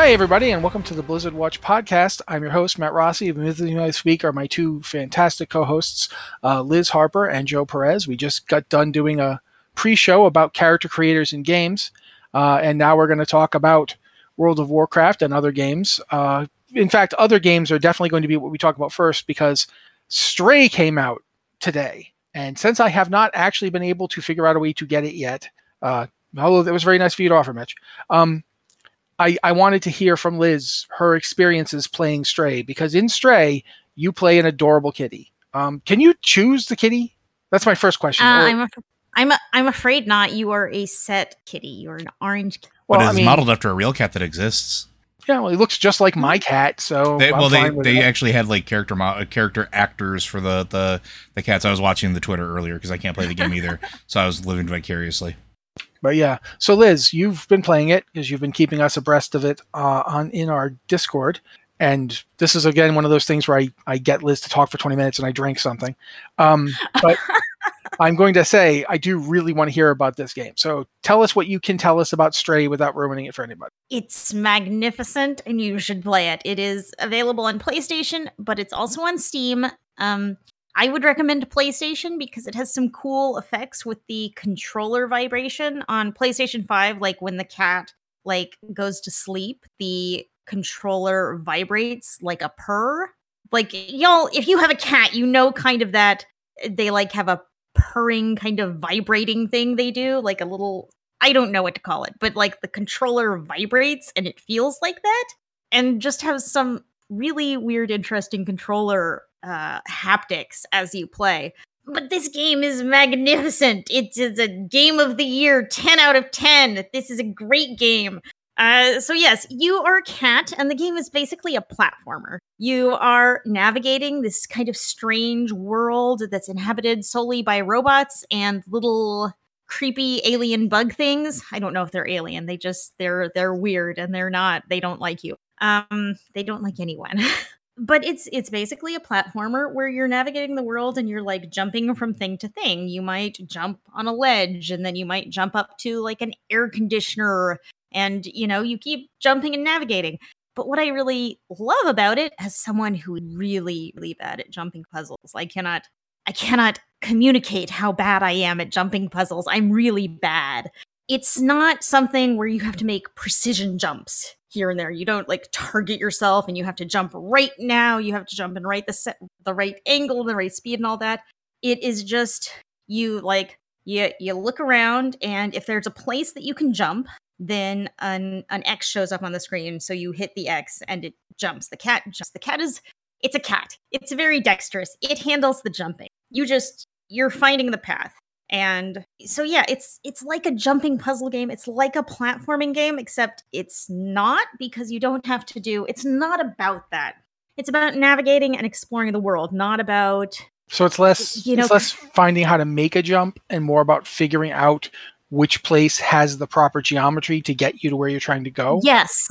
Hi, everybody, and welcome to the Blizzard Watch podcast. I'm your host, Matt Rossi. With me this week are my two fantastic co hosts, uh, Liz Harper and Joe Perez. We just got done doing a pre show about character creators in games, uh, and now we're going to talk about World of Warcraft and other games. Uh, in fact, other games are definitely going to be what we talk about first because Stray came out today. And since I have not actually been able to figure out a way to get it yet, uh, although it was very nice for you to offer, Mitch, um, I, I wanted to hear from Liz her experiences playing Stray because in Stray you play an adorable kitty. Um, can you choose the kitty? That's my first question. Uh, Or- I'm af- I'm a- I'm afraid not. You are a set kitty. You're an orange. kitty. well, but I it's mean, modeled after a real cat that exists. yeah, well, he looks just like my cat. So They, well, they they that. actually had like character mo- uh, character actors for the the the cats. I was watching the Twitter earlier because I can't play the game either, so I was living vicariously. But yeah, so Liz, you've been playing it because you've been keeping us abreast of it uh, on in our Discord. And this is again one of those things where I, I get Liz to talk for 20 minutes and I drink something. Um, but I'm going to say I do really want to hear about this game. So tell us what you can tell us about Stray without ruining it for anybody. It's magnificent, and you should play it. It is available on PlayStation, but it's also on Steam. Um, I would recommend PlayStation because it has some cool effects with the controller vibration on PlayStation 5 like when the cat like goes to sleep, the controller vibrates like a purr. Like y'all if you have a cat, you know kind of that they like have a purring kind of vibrating thing they do, like a little I don't know what to call it, but like the controller vibrates and it feels like that and just has some really weird interesting controller uh haptics as you play. But this game is magnificent. It is a game of the year, 10 out of 10. This is a great game. Uh, so yes, you are a cat, and the game is basically a platformer. You are navigating this kind of strange world that's inhabited solely by robots and little creepy alien bug things. I don't know if they're alien. They just they're they're weird and they're not. They don't like you. Um, they don't like anyone. but it's it's basically a platformer where you're navigating the world and you're like jumping from thing to thing. You might jump on a ledge and then you might jump up to like an air conditioner and you know you keep jumping and navigating. But what i really love about it as someone who really really bad at jumping puzzles i cannot i cannot communicate how bad i am at jumping puzzles. I'm really bad it's not something where you have to make precision jumps here and there you don't like target yourself and you have to jump right now you have to jump in right the set the right angle the right speed and all that it is just you like you you look around and if there's a place that you can jump then an an X shows up on the screen. So you hit the X and it jumps. The cat jumps. The cat is it's a cat. It's very dexterous. It handles the jumping. You just you're finding the path. And so yeah, it's it's like a jumping puzzle game. It's like a platforming game, except it's not because you don't have to do it's not about that. It's about navigating and exploring the world, not about So it's less You know- it's less finding how to make a jump and more about figuring out which place has the proper geometry to get you to where you're trying to go. Yes.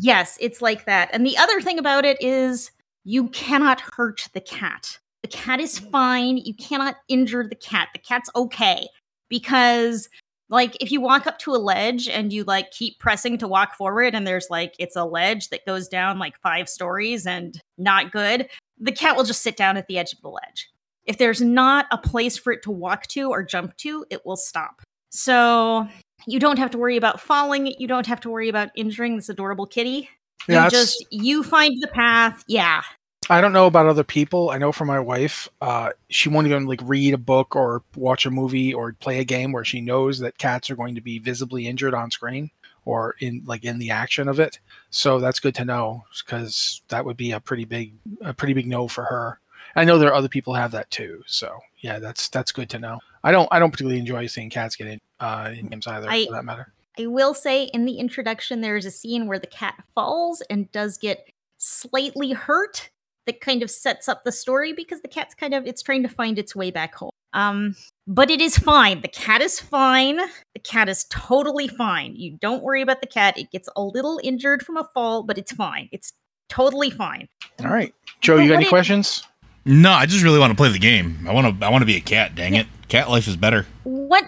Yes, it's like that. And the other thing about it is you cannot hurt the cat. The cat is fine. You cannot injure the cat. The cat's okay because like if you walk up to a ledge and you like keep pressing to walk forward and there's like it's a ledge that goes down like five stories and not good, the cat will just sit down at the edge of the ledge. If there's not a place for it to walk to or jump to, it will stop. So you don't have to worry about falling. You don't have to worry about injuring this adorable kitty. You Yeah, that's- just you find the path. Yeah. I don't know about other people. I know for my wife, uh, she won't even like read a book or watch a movie or play a game where she knows that cats are going to be visibly injured on screen or in like in the action of it. So that's good to know because that would be a pretty big a pretty big no for her. I know there are other people have that too. So yeah, that's that's good to know. I don't I don't particularly enjoy seeing cats get in uh, in games either I- for that matter. I will say in the introduction there is a scene where the cat falls and does get slightly hurt that kind of sets up the story because the cat's kind of it's trying to find its way back home. Um but it is fine. The cat is fine. The cat is totally fine. You don't worry about the cat. It gets a little injured from a fall, but it's fine. It's totally fine. All right, Joe, But you got any it- questions? No, I just really want to play the game. I want to. I want to be a cat. Dang it, cat life is better. what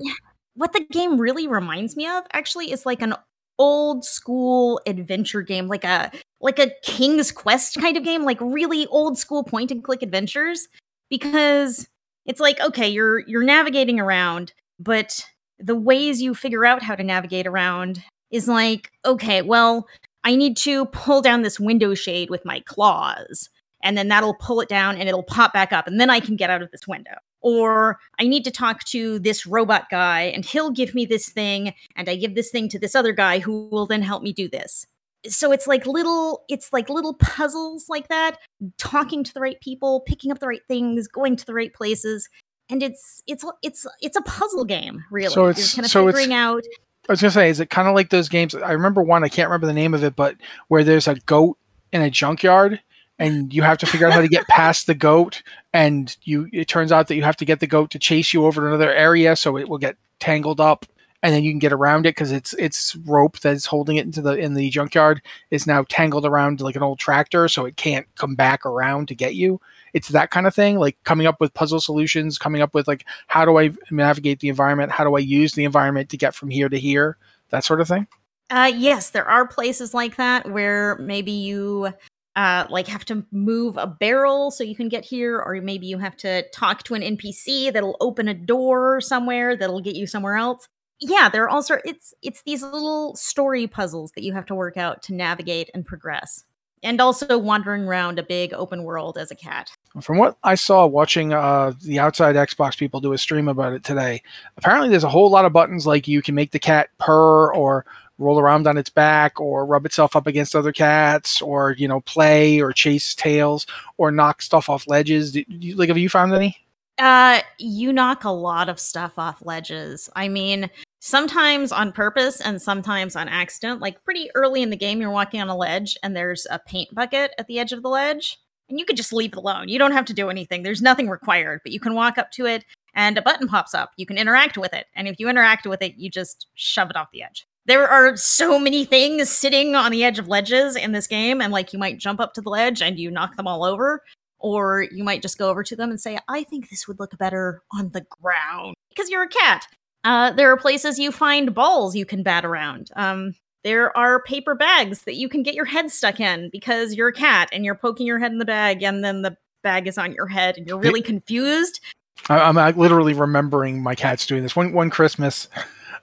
what the game really reminds me of actually is like an old school adventure game, like a like a King's Quest kind of game, like really old school point and click adventures because it's like okay, you're you're navigating around, but the ways you figure out how to navigate around is like okay, well, I need to pull down this window shade with my claws and then that'll pull it down and it'll pop back up and then I can get out of this window. Or I need to talk to this robot guy and he'll give me this thing and I give this thing to this other guy who will then help me do this. So it's like little it's like little puzzles like that, talking to the right people, picking up the right things, going to the right places. And it's it's it's it's a puzzle game, really. So it's kind of so figuring it's, out I was gonna say, is it kind of like those games? I remember one. I can't remember the name of it, but where there's a goat in a junkyard, and you have to figure out how to get past the goat, and you. It turns out that you have to get the goat to chase you over to another area, so it will get tangled up, and then you can get around it because it's it's rope that's holding it into the in the junkyard is now tangled around like an old tractor, so it can't come back around to get you. It's that kind of thing, like coming up with puzzle solutions, coming up with like how do I navigate the environment, how do I use the environment to get from here to here, that sort of thing. Uh, yes, there are places like that where maybe you uh, like have to move a barrel so you can get here, or maybe you have to talk to an NPC that'll open a door somewhere that'll get you somewhere else. Yeah, there are also it's it's these little story puzzles that you have to work out to navigate and progress, and also wandering around a big open world as a cat. From what I saw watching uh, the outside Xbox people do a stream about it today, apparently there's a whole lot of buttons like you can make the cat purr or roll around on its back or rub itself up against other cats or you know play or chase tails or knock stuff off ledges. You, like have you found any? Uh, you knock a lot of stuff off ledges. I mean, sometimes on purpose and sometimes on accident. Like pretty early in the game, you're walking on a ledge and there's a paint bucket at the edge of the ledge, and you could just leave it alone. You don't have to do anything. There's nothing required, but you can walk up to it and a button pops up. You can interact with it, and if you interact with it, you just shove it off the edge. There are so many things sitting on the edge of ledges in this game, and like you might jump up to the ledge and you knock them all over, or you might just go over to them and say, I think this would look better on the ground because you're a cat. Uh, there are places you find balls you can bat around. Um, there are paper bags that you can get your head stuck in because you're a cat and you're poking your head in the bag, and then the bag is on your head and you're really confused. I, I'm uh, literally remembering my cats doing this. One one Christmas,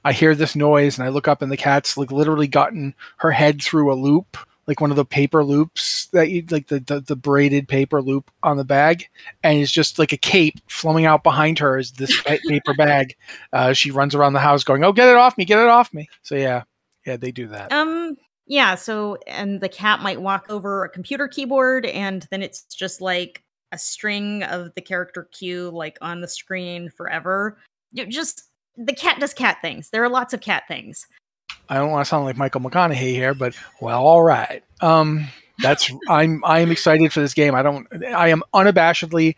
I hear this noise and I look up and the cat's like literally gotten her head through a loop, like one of the paper loops that you like the the, the braided paper loop on the bag, and it's just like a cape flowing out behind her is this paper bag. Uh, she runs around the house going, "Oh, get it off me! Get it off me!" So yeah, yeah, they do that. Um, yeah. So, and the cat might walk over a computer keyboard, and then it's just like a string of the character cue, like on the screen forever. You just the cat does cat things. There are lots of cat things. I don't want to sound like Michael McConaughey here, but well, all right. Um, that's I'm I'm excited for this game. I don't I am unabashedly,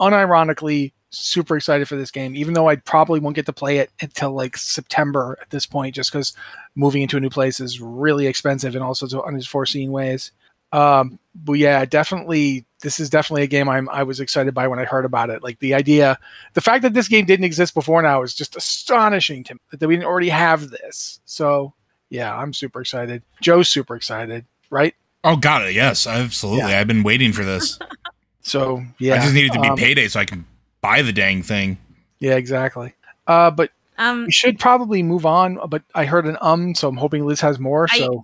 unironically super excited for this game, even though I probably won't get to play it until like September at this point, just because moving into a new place is really expensive in all sorts of unforeseen ways. Um, but yeah, definitely, this is definitely a game I'm I was excited by when I heard about it. Like the idea, the fact that this game didn't exist before now is just astonishing to me that we didn't already have this. So yeah, I'm super excited. Joe's super excited, right? Oh, got it. Yes, absolutely. Yeah. I've been waiting for this. So yeah, I just needed to be um, payday so I can buy the dang thing. Yeah, exactly. Uh, but Um, we should probably move on. But I heard an um, so I'm hoping Liz has more. I- So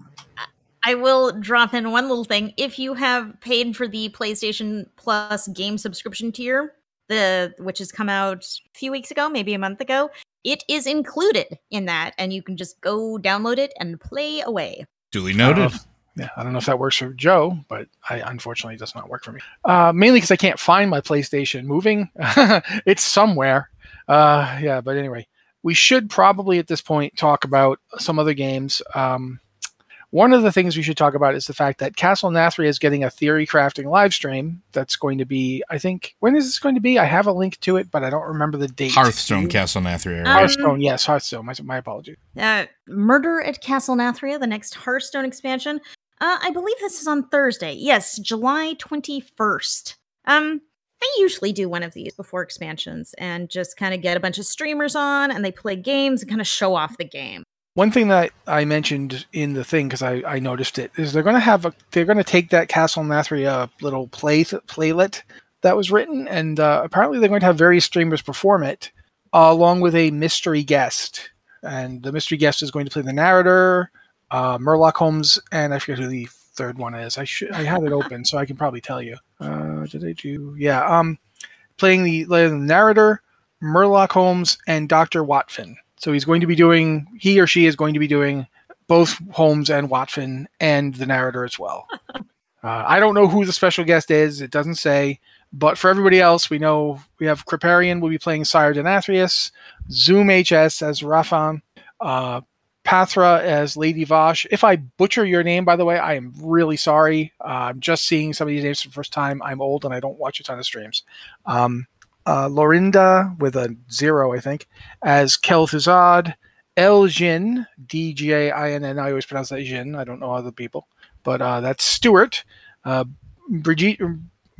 I will drop in one little thing. If you have paid for the PlayStation Plus game subscription tier, the which has come out a few weeks ago, maybe a month ago, it is included in that, and you can just go download it and play away. Duly don't know noted. if- yeah, I don't know if that works for Joe, but I unfortunately it does not work for me. Uh, mainly because I can't find my PlayStation. Moving, it's somewhere. Uh, yeah, but anyway, we should probably at this point talk about some other games. Um, one of the things we should talk about is the fact that Castle Nathria is getting a theory crafting live stream. That's going to be, I think, when is this going to be? I have a link to it, but I don't remember the date. Hearthstone Castle Nathria. Um, Hearthstone, yes, Hearthstone. My, my apologies. Uh, Murder at Castle Nathria, the next Hearthstone expansion. Uh, I believe this is on Thursday. Yes, July 21st. Um, they usually do one of these before expansions and just kind of get a bunch of streamers on and they play games and kind of show off the game. One thing that I mentioned in the thing because I, I noticed it is they're going to have a they're going to take that Castle Nathria little play playlet that was written, and uh, apparently they're going to have various streamers perform it uh, along with a mystery guest, and the mystery guest is going to play the narrator, uh, Holmes, and I forget who the third one is. I should I have it open so I can probably tell you. Uh, did I do? Yeah, um, playing the, the narrator, Murloc Holmes, and Doctor Watfin. So he's going to be doing, he or she is going to be doing both Holmes and Watfin and the narrator as well. uh, I don't know who the special guest is. It doesn't say. But for everybody else, we know we have Kripparrian will be playing Sire Denathrius, Zoom HS as Rafaam, uh, Pathra as Lady Vashj. If I butcher your name, by the way, I am really sorry. Uh, I'm just seeing some of these names for the first time. I'm old and I don't watch a ton of streams. Um, uh, Lorinda with a zero, I think, as Kel'Thuzad, Elgin, D G A I N N. I always pronounce that Jin. I don't know other people, but uh, that's Stuart. Uh, Brigitte,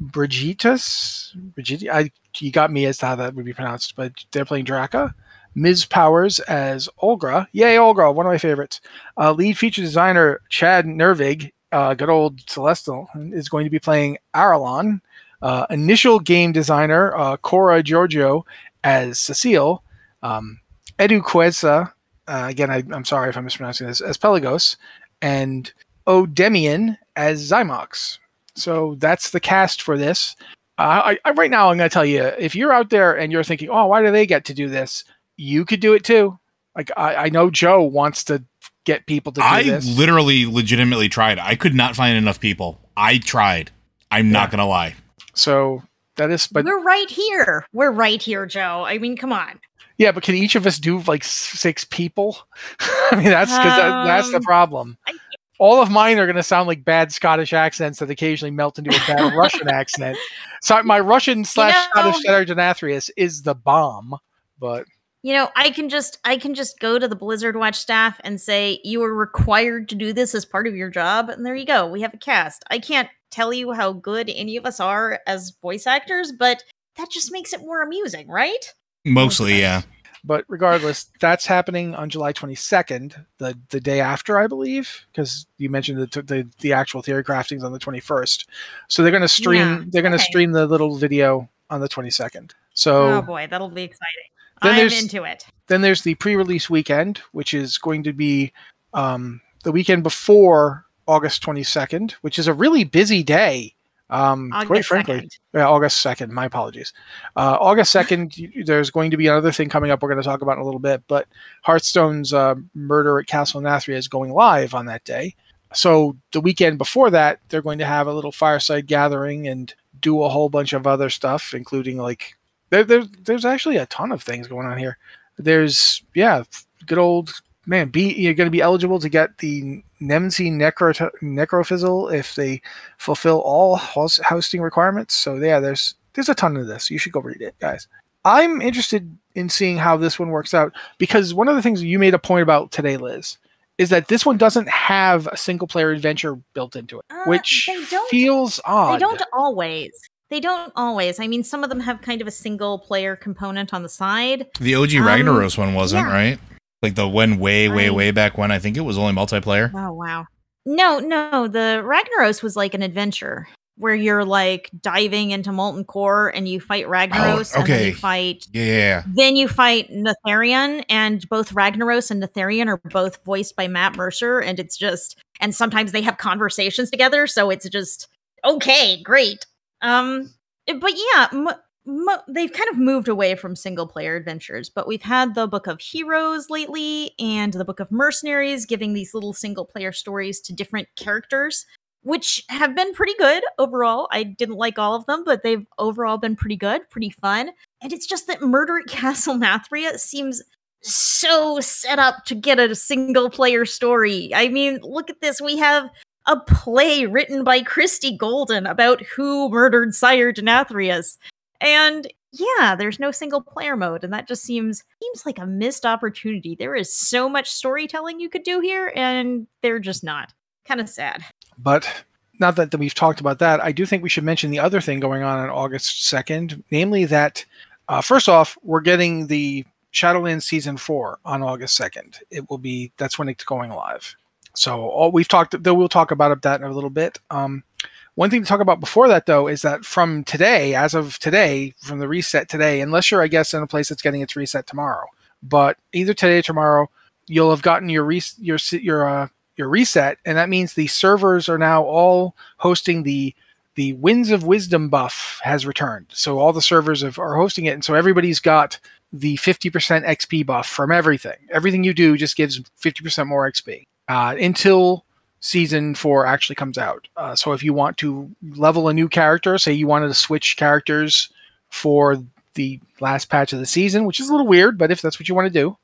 Brigitus, Brigitte. I, you got me as to how that would be pronounced, but they're playing Draka. Ms. Powers as Olgra. Yay, Olgra, one of my favorites. Uh, lead feature designer Chadd Nervig, uh, good old Celestial, is going to be playing Arelon. Uh, initial game designer uh, Cora Georgiou as Cecile, um, Edu Queza, uh, again, I, am sorry if I'm mispronouncing this, as Pelagos, and Odemian as Zymox. So that's the cast for this. Uh, I, I, right now, I'm going to tell you if you're out there and you're thinking, oh, why do they get to do this? You could do it too. Like, I, I know Joe wants to get people to do this. I this. literally, legitimately tried. I could not find enough people. I tried. I'm yeah. not going to lie. So that is, but we're right here. We're right here, Joe. I mean, come on. Yeah, but can each of us do like six people? I mean, that's because um, that, that's the um, problem. I, All of mine are going to sound like bad Scottish accents that occasionally melt into a bad Russian accent. So my Russian slash you know, Scottish is the bomb, but you know, I can just I can just go to the Blizzard Watch staff and say you are required to do this as part of your job, and there you go. We have a cast. I can't tell you how good any of us are as voice actors, but that just makes it more amusing, right? Mostly, yeah. But regardless, that's happening on July 22nd, the the day after, I believe, because you mentioned the, the the actual theory craftings on the 21st. So they're going to stream yeah, they're going to okay. stream the little video on the 22nd. So oh boy, that'll be exciting. I'm into it. Then there's the pre-release weekend, which is going to be um, the weekend before August 22nd, which is a really busy day. Um, quite frankly, 2nd. yeah, August 2nd. My apologies. Uh, August 2nd, there's going to be another thing coming up we're going to talk about in a little bit, but Hearthstone's uh, Murder at Castle Nathria is going live on that day. So the weekend before that, they're going to have a little fireside gathering and do a whole bunch of other stuff, including like there, there there's actually a ton of things going on here. There's yeah, good old man, be you're going to be eligible to get the Nemsy Necro Necrofizzle if they fulfill all host, hosting requirements. So yeah, there's there's a ton of this. You should go read it, guys. I'm interested in seeing how this one works out because one of the things you made a point about today, Liz, is that this one doesn't have a single player adventure built into it, uh, which feels odd. They don't always. They don't always. I mean, some of them have kind of a single player component on the side. The OG um, Ragnaros one wasn't, yeah. right? Like the one way, way, I, way back when I think it was only multiplayer. Oh wow. No, no, the Ragnaros was like an adventure where you're like diving into molten core and you fight Ragnaros oh, okay. and then you fight yeah. Then you fight Neltharion and both Ragnaros and Neltharion are both voiced by Matt Mercer and it's just and sometimes they have conversations together so it's just okay, great. Um but yeah, m- mo- they've kind of moved away from single player adventures, but we've had the Book of Heroes lately and the Book of Mercenaries giving these little single player stories to different characters, which have been pretty good overall. I didn't like all of them, but they've overall been pretty good, pretty fun. And it's just that Murder at Castle Nathria seems so set up to get a single player story. I mean, look at this. We have a play written by Christie Golden about who murdered Sire Denathrius. And yeah, there's no single player mode, and that just seems seems like a missed opportunity. There is so much storytelling you could do here, and they're just not. Kind of sad. But now that, we've talked about that, I do think we should mention the other thing going on on August 2nd, namely that uh, first off, we're getting the Shadowlands season four on August second. It will be that's when it's going live. So all we've talked, though we'll talk about that in a little bit. Um, one thing to talk about before that, though, is that from today, as of today, from the reset today, unless you're, I guess, in a place that's getting its reset tomorrow, but either today or tomorrow, you'll have gotten your re- your your uh, your reset, and that means the servers are now all hosting the the Winds of Wisdom buff has returned. So all the servers have, are hosting it, and so everybody's got the 50% XP buff from everything. Everything you do just gives 50% more XP uh, until season four actually comes out. Uh, so if you want to level a new character, say you wanted to switch characters for the last patch of the season, which is a little weird, but if that's what you want to do,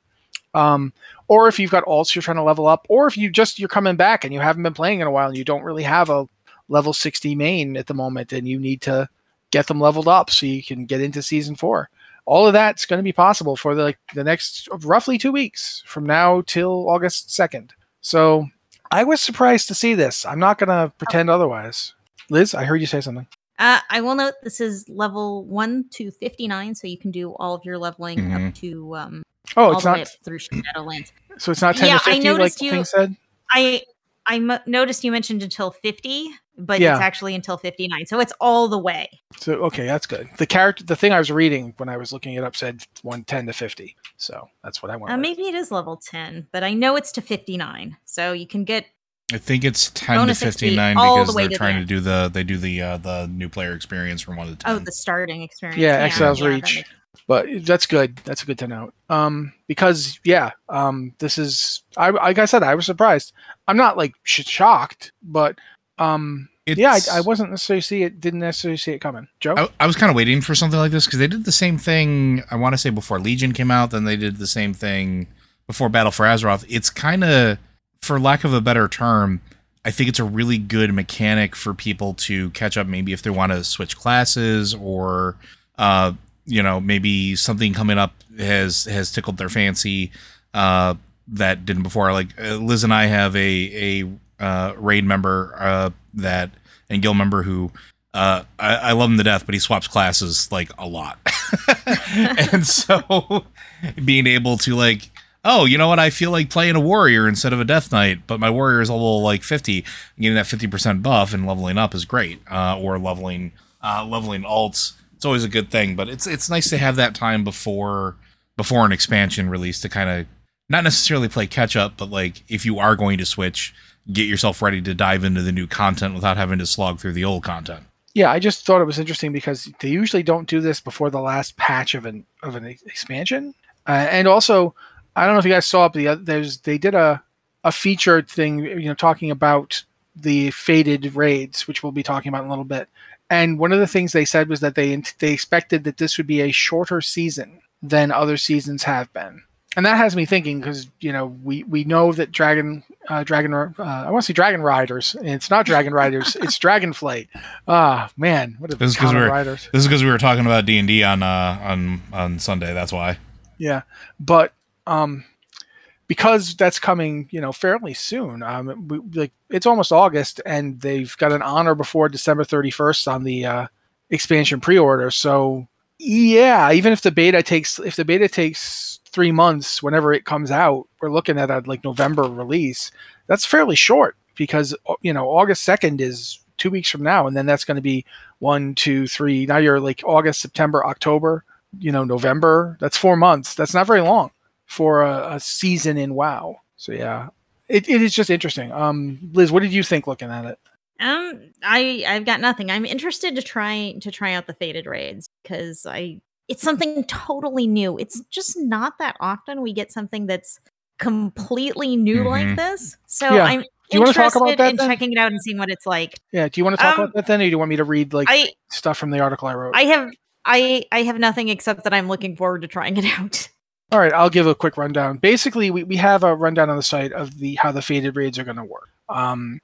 um, or if you've got alts you're trying to level up, or if you just you're coming back and you haven't been playing in a while and you don't really have a level 60 main at the moment and you need to get them leveled up so you can get into season four. All of that's going to be possible for the like, the next roughly two weeks from now till August 2nd. So I was surprised to see this. I'm not going to pretend otherwise. Liz, I heard you say something. Uh, I will note this is level one to 59, so you can do all of your leveling Mhm. up to um, Oh, all it's the way not. up through Shadowlands. So it's not 10 Yeah, to I 50 like noticed the you- thing said. I I noticed you mentioned until 50, but Yeah. it's actually until 59, so it's all the way. So okay, that's good. The character, the thing I was reading when I was looking it up said 110 to 50. So that's what I want. Uh, maybe it is level 10, but I know it's to 59, so you can get I think it's ten to fifty nine all the because they're to the trying to do the they do the uh, the new player experience from one to ten. oh the starting experience. Yeah, Exile's that Reach. but that's good. That's a good to note. Um, because yeah, um, this is I like I said, I was surprised. I'm not like sh- shocked, but um, yeah, I, I wasn't necessarily see it. Didn't necessarily see it coming. Joe. I, I was kind of waiting for something like this because they did the same thing. I want to say before Legion came out, then they did the same thing before Battle for Azeroth. It's kind of, for lack of a better term, I think it's a really good mechanic for people to catch up. Maybe if they want to switch classes, or uh, you know, maybe something coming up has has tickled their fancy uh, that didn't before. Like uh, Liz and I have a a uh, raid member uh, that and guild member who uh, I, I love him to death, but he swaps classes like a lot. and so being able to like, oh, you know what? I feel like playing a warrior instead of a death knight, but my warrior is level like 50. Getting that 50% buff and leveling up is great. Uh, or leveling uh, leveling alts. It's always a good thing, but it's it's nice to have that time before before an expansion release to kind of not necessarily play catch up, but like if you are going to switch, get yourself ready to dive into the new content without having to slog through the old content. Yeah, I just thought it was interesting because they usually don't do this before the last patch of an of an expansion, uh, and also I don't know if you guys saw it, but the, there's they did a a featured thing, you know, talking about the faded raids, which we'll be talking about in a little bit. And one of the things they said was that they they expected that this would be a shorter season than other seasons have been, and that has me thinking because you know we we know that Dragon uh, Dragon uh, I want to say Dragon Riders, and it's not Dragon Riders, it's Dragonflight. Ah man, what a This is 'cause common we're- riders. This is because we were talking about D and D on uh, on on Sunday. That's why. Yeah, but um, because that's coming, you know, fairly soon. Um, we, like it's almost August, and they've got an honor before December thirty first on the uh, expansion pre order. So yeah, even if the beta takes if the beta takes three months, whenever it comes out, we're looking at a like November release. That's fairly short because you know August second is two weeks from now, and then that's going to be one, two, three. Now you're like August, September, October you know November. That's four months. That's not very long for a, a season in WoW. So yeah, it, it is just interesting. Um, Liz, what did you think looking at it? Um, I I've got nothing. I'm interested to try to try out the faded raids because I it's something totally new. It's just not that often we get something that's completely new like Mhm. this. So Yeah. I'm you wanna talk about interested that in then? checking it out and seeing what it's like. Yeah, do you want to talk Um, about that then, or do you want me to read like I stuff from the article I wrote? I have I I have nothing except that I'm looking forward to trying it out. All right, I'll give a quick rundown. Basically, we, we have a rundown on the site of the how the faded raids are going to work. Um,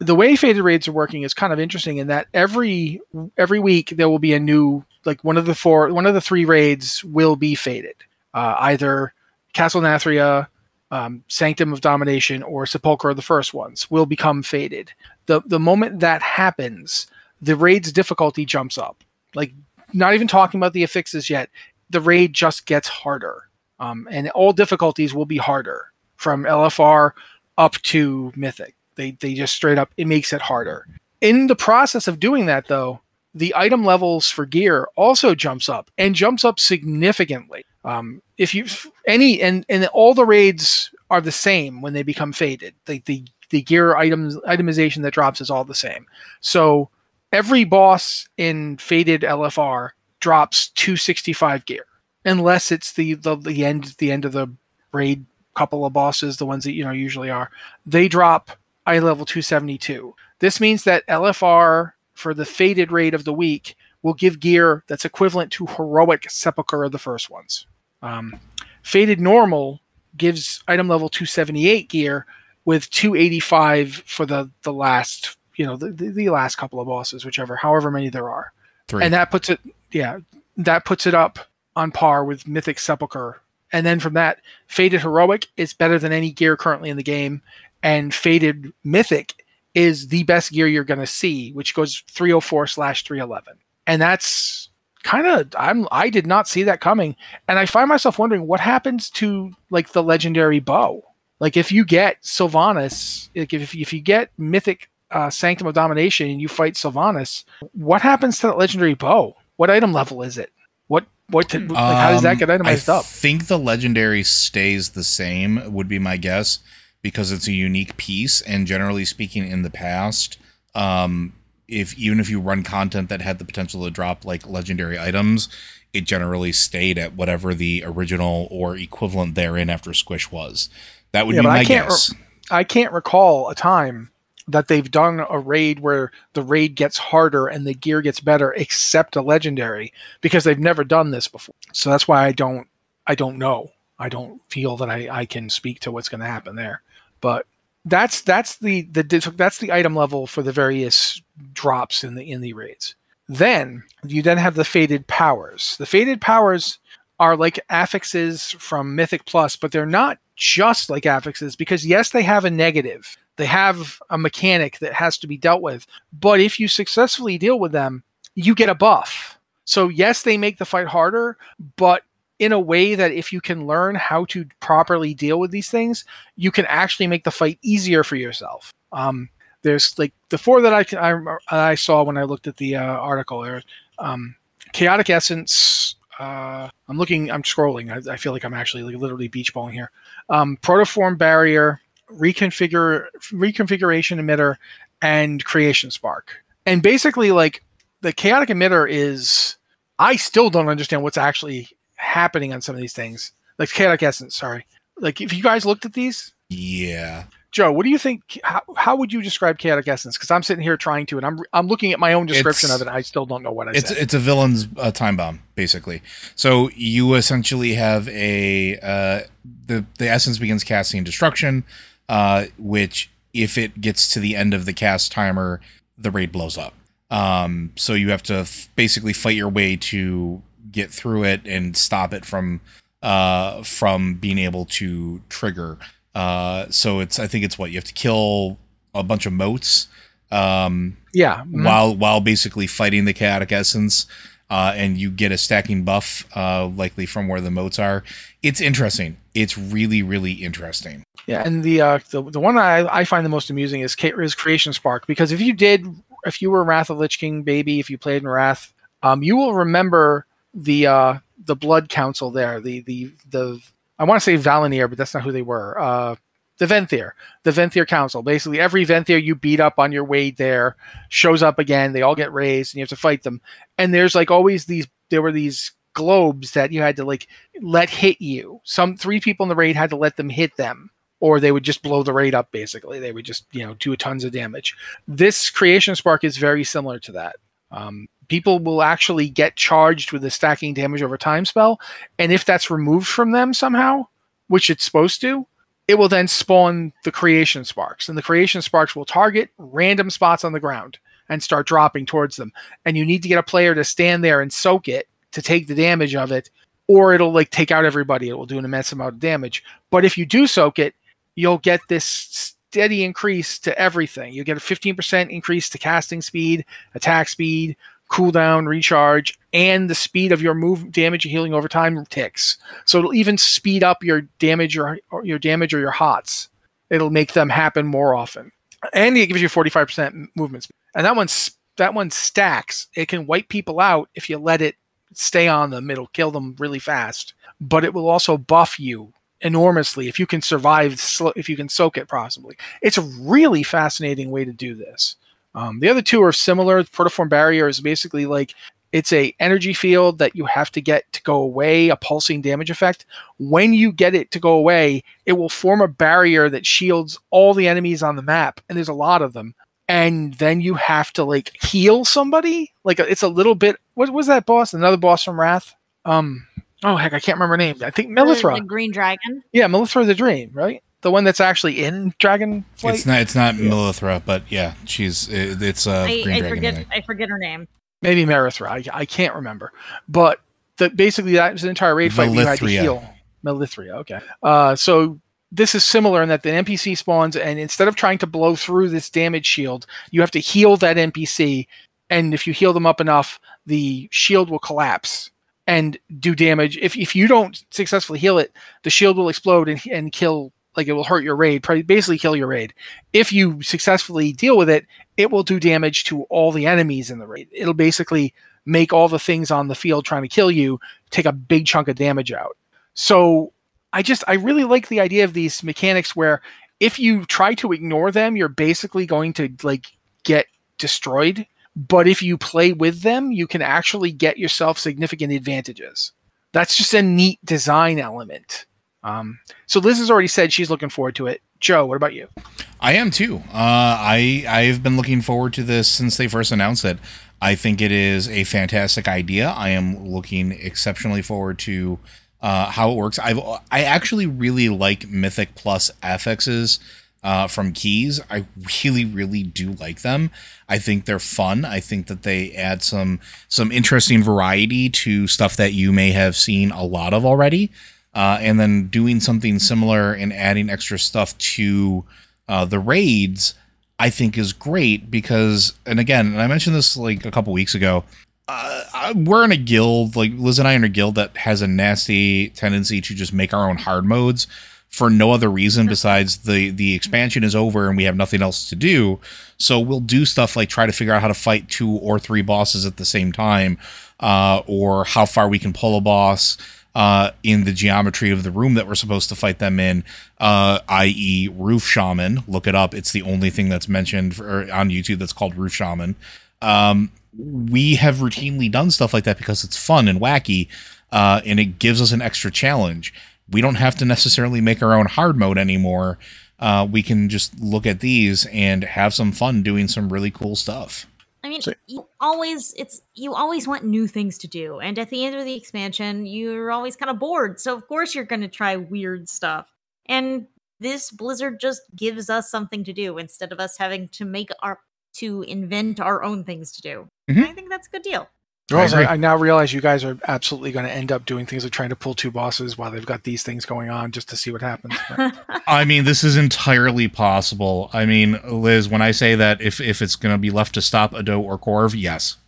the way faded raids are working is kind of interesting in that every every week there will be a new like one of the four one of the three raids will be faded. Uh, either Castle Nathria, um, Sanctum of Domination, or Sepulchre, the first ones, will become faded. The the moment that happens, the raid's difficulty jumps up. Like not even talking about the affixes yet the raid just gets harder um, and all difficulties will be harder from LFR up to Mythic. They they just straight up it makes it harder. In the process of doing that, though, the item levels for gear also jumps up and jumps up significantly. Um, if you any and and all the raids are the same when they become faded. The the the gear items itemization that drops is all the same. So every boss in faded LFR drops 265 gear, unless it's the the, the end the end of the raid couple of bosses, the ones that you know usually are. They drop eye level 272. This means that LFR for the faded raid of the week will give gear that's equivalent to heroic sepulcher of the first ones. Um, faded normal gives item level 278 gear with 285 for the the last you know the, the last couple of bosses whichever however many there are Three. and that puts it yeah that puts it up on par with mythic sepulcher and then from that faded heroic is better than any gear currently in the game and faded mythic is the best gear you're going to see which goes 304 slash 311 and that's kind of i'm i did not see that coming. And i find myself wondering what happens to like the legendary bow. Like if you get sylvanas like if, if you get mythic uh, sanctum of domination and you fight sylvanas what happens to that legendary bow? What item level is it? What what to, like, how does that Um, get itemized I up? think the legendary stays the same, would be my guess, because it's a unique piece. And generally speaking, in the past, um, if even if you run content that had the potential to drop like legendary items, it generally stayed at whatever the original or equivalent therein after Squish was. That would Yeah, be I my can't guess. I can't recall a time that they've done a raid where the raid gets harder and the gear gets better except a legendary because they've never done this before. So that's why I don't I don't know. I don't feel that I, I can speak to what's going to happen there. But that's that's the the that's the item level for the various drops in the in the raids. Then you then have the faded powers. The faded powers are like affixes from Mythic Plus, but they're not just like affixes because yes, they have a negative. They have a mechanic that has to be dealt with. But if you successfully deal with them, you get a buff. So yes, they make the fight harder, but in a way that if you can learn how to properly deal with these things, you can actually make the fight easier for yourself. Um, there's like the four that I can, I, I saw when I looked at the uh, article. Um, chaotic essence. Uh, I'm looking. I'm scrolling. I, I feel like I'm actually like literally beach balling here. Um, protoform barrier, reconfigure reconfiguration emitter, and creation spark. And basically, like the chaotic emitter is. I still don't understand what's actually happening on some of these things. Like chaotic essence. Sorry. Like if you guys looked at these, Yeah. Joe, what do you think? How, how would you describe chaotic essence? Because I'm sitting here trying to, and I'm I'm looking at my own description It's- of it. I still don't know what I it's said. it's a villain's uh, time bomb basically so you essentially have a uh, the the essence begins casting destruction uh, which if it gets to the end of the cast timer the raid blows up um, so you have to f- basically fight your way to get through it and stop it from uh, from being able to trigger uh, so it's i think it's what you have to kill a bunch of motes um, yeah. mhm. while while basically fighting the chaotic essence uh, and you get a stacking buff uh, likely from where the motes are it's interesting it's really really interesting Yeah, and the uh, the, the one I, I find the most amusing is, is Creation Spark because if you did, if you were Wrath of Lich King baby, if you played in Wrath, um, you will remember the uh, the Blood Council there, the the the I want to say Valanar, but that's not who they were. Uh, the Venthyr, the Venthyr Council. Basically, every Venthyr you beat up on your way there shows up again. They all get raised, and you have to fight them. And there's like always these. There were these globes that you had to like let hit you. Some three people in the raid had to let them hit them or they would just blow the raid up basically they would just you know do tons of damage this creation spark is very similar to that um, people will actually get charged with the stacking damage over time spell and if that's removed from them somehow which it's supposed to it will then spawn the creation sparks and the creation sparks will target random spots on the ground and start dropping towards them. And you need to get a player to stand there and soak it to take the damage of it or it'll like take out everybody. It will do an immense amount of damage. But if you do soak it you'll get this steady increase to everything. You get a 15% increase to casting speed, attack speed, cooldown, recharge, and the speed of your move damage and healing over time ticks. So it'll even speed up your damage or, or your damage or your hots. It'll make them happen more often. And it gives you 45% movement speed. And that one's that one stacks. It can wipe people out if you let it stay on them. It'll kill them really fast. But it will also buff you enormously if you can survive if you can soak it possibly. It's a really fascinating way to do this. Um, the other two are similar. Protoform barrier is basically like it's a energy field that you have to get to go away, a pulsing damage effect. When you get it to go away, it will form a barrier that shields all the enemies on the map, and there's a lot of them. And then you have to like heal somebody. Like it's a little bit. What was that boss? Another boss from Wrath. Um. Oh heck, I can't remember her name. I think Melithra. The, the green dragon. Yeah, Melithra the Dream, right? The one that's actually in Dragon It's not. It's not yeah. Melithra, but yeah, she's. It's uh, I, Green I Dragon. Forget, I forget her name. Maybe Merithra. I, I can't remember. But the, basically, that was an entire raid fight. We had to heal. Melithria. Okay. Uh, so this is similar in that the NPC spawns, and instead of trying to blow through this damage shield, you have to heal that NPC. And if you heal them up enough, the shield will collapse and do damage. If, if you don't successfully heal it, the shield will explode and, and kill like it will hurt your raid, basically kill your raid. If you successfully deal with it, it will do damage to all the enemies in the raid. It'll basically make all the things on the field trying to kill you take a big chunk of damage out. So I just I really like the idea of these mechanics where if you try to ignore them, you're basically going to like get destroyed. But if you play with them, you can actually get yourself significant advantages. That's just a neat design element. Um, so Liz has already said she's looking forward to it. Joe, what about you? I am too. Uh, I I've been looking forward to this since they first announced it. I think it is a fantastic idea. I am looking exceptionally forward to uh, how it works. I've I actually really like Mythic Plus affixes uh, from Keys. I really really do like them. I think they're fun. I think that they add some some interesting variety to stuff that you may have seen a lot of already uh, and then doing something similar and adding extra stuff to uh, the raids, I think is great because, and again, and I mentioned this like a couple weeks ago. Uh, we're in a guild, like Liz and I are in a guild that has a nasty tendency to just make our own hard modes for no other reason besides the the expansion is over and we have nothing else to do. So we'll do stuff like try to figure out how to fight two or three bosses at the same time, uh, or how far we can pull a boss uh, in the geometry of the room that we're supposed to fight them in, uh, i.e., Roof Shaman. Look it up. It's the only thing that's mentioned for, on YouTube that's called Roof Shaman. Um, we have routinely done stuff like that because it's fun and wacky, uh, and it gives us an extra challenge. We don't have to necessarily make our own hard mode anymore. Uh, we can just look at these and have some fun doing some really cool stuff. I mean, so, you always it's you always want new things to do, and at the end of the expansion, you're always kind of bored. So of course you're going to try weird stuff. And this Blizzard just gives us something to do instead of us having to make our to invent our own things to do. Mm-hmm. I think that's a good deal. I, I, now realize you guys are absolutely going to end up doing things like trying to pull two bosses while they've got these things going on just to see what happens. I mean, this is entirely possible. I mean, Liz, when I say that if, if it's going to be left to stop Ado or Corv, yes.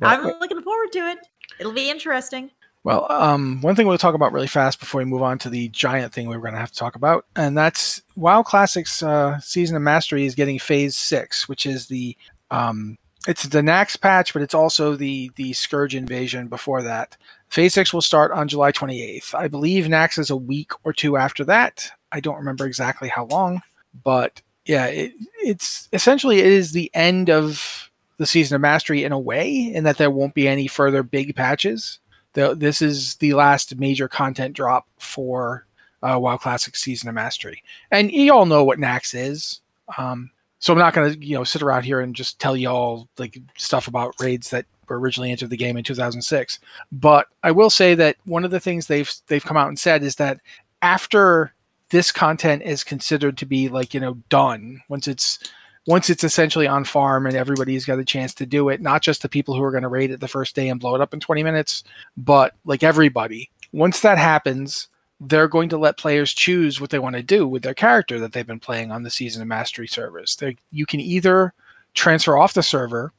I'm looking forward to it. It'll be interesting. Well, um, one thing we'll talk about really fast before we move on to the giant thing we are going to have to talk about, and that's WoW Classics uh, Season of Mastery is getting Phase Six, which is the um, it's the Naxx patch, but it's also the the Scourge invasion before that. Phase six will start on July 28th. I believe Naxx is a week or two after that. I don't remember exactly how long, but yeah, it, it's essentially it is the end of the season of mastery in a way, in that there won't be any further big patches. The, this is the last major content drop for uh, WoW Classic Season of Mastery, and you all know what Naxx is. Um, so I'm not going to you know sit around here and just tell you all like stuff about raids that were originally entered the game in 2006. But I will say that one of the things they've they've come out and said is that after this content is considered to be like you know done once it's once it's essentially on farm and everybody's got a chance to do it not just the people who are going to raid it the first day and blow it up in 20 minutes but like everybody once that happens they're going to let players choose what they want to do with their character that they've been playing on the season of mastery servers. They, you can either transfer off the server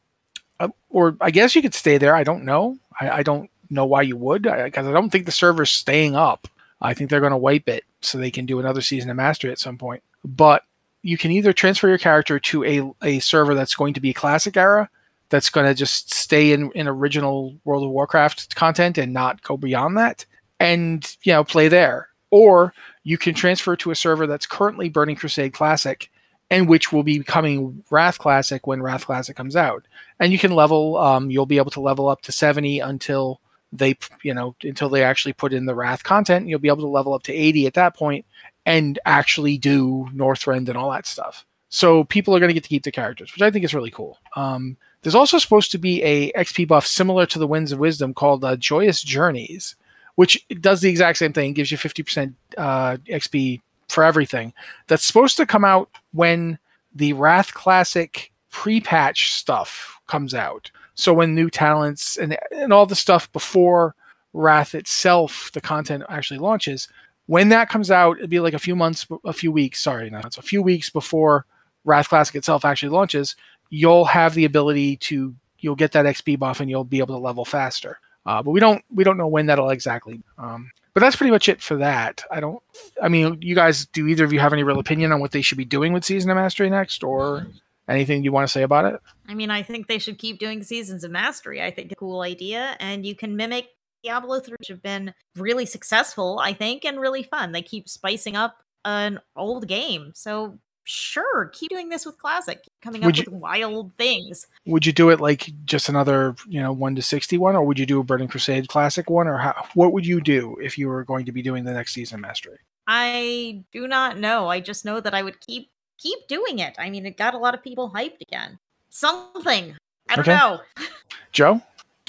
uh, or I guess you could stay there. I don't know. I, I don't know why you would because I, I, don't think the server's staying up. I think they're going to wipe it so they can do another season of Mastery at some point. But you can either transfer your character to a, a server that's going to be classic era, that's going to just stay in, in original World of Warcraft content and not go beyond that, and you know play there. Or you can transfer to a server that's currently Burning Crusade Classic, and which will be becoming Wrath Classic when Wrath Classic comes out. And you can level. Um, you'll be able to level up to seventy until they, you know, until they actually put in the Wrath content. You'll be able to level up to eighty at that point, and actually do Northrend and all that stuff. So people are going to get to keep the characters, which I think is really cool. Um, there's also supposed to be a XP buff similar to the Winds of Wisdom called uh, Joyous Journeys, which does the exact same thing, gives you 50% uh, XP for everything. That's supposed to come out when the Wrath Classic pre-patch stuff comes out. So when new talents and and all the stuff before Wrath itself, the content actually launches, when that comes out, it'd be like a few months, a few weeks. Sorry, not it's a few weeks before Wrath Classic itself actually launches. You'll have the ability to you'll get that XP buff and you'll be able to level faster. Uh, but we don't we don't know when that'll exactly. Um, but that's pretty much it for that. I don't. I mean, you guys, do either of you have any real opinion on what they should be doing with Season of Mastery next, or anything you want to say about it? I mean, I think they should keep doing Seasons of Mastery. I think it's a cool idea, and you can mimic Diablo 3 which have been really successful, I think, and really fun. They keep spicing up an old game. So sure, keep doing this with classic, coming would up you, with wild things. Would you do it like just another, you know, one to sixty one, or would you do a Burning Crusade classic one, or how, what would you do if you were going to be doing the next season mastery? I do not know. I just know that I would keep keep doing it. I mean, it got a lot of people hyped again. Something. I don't okay. know. Joe?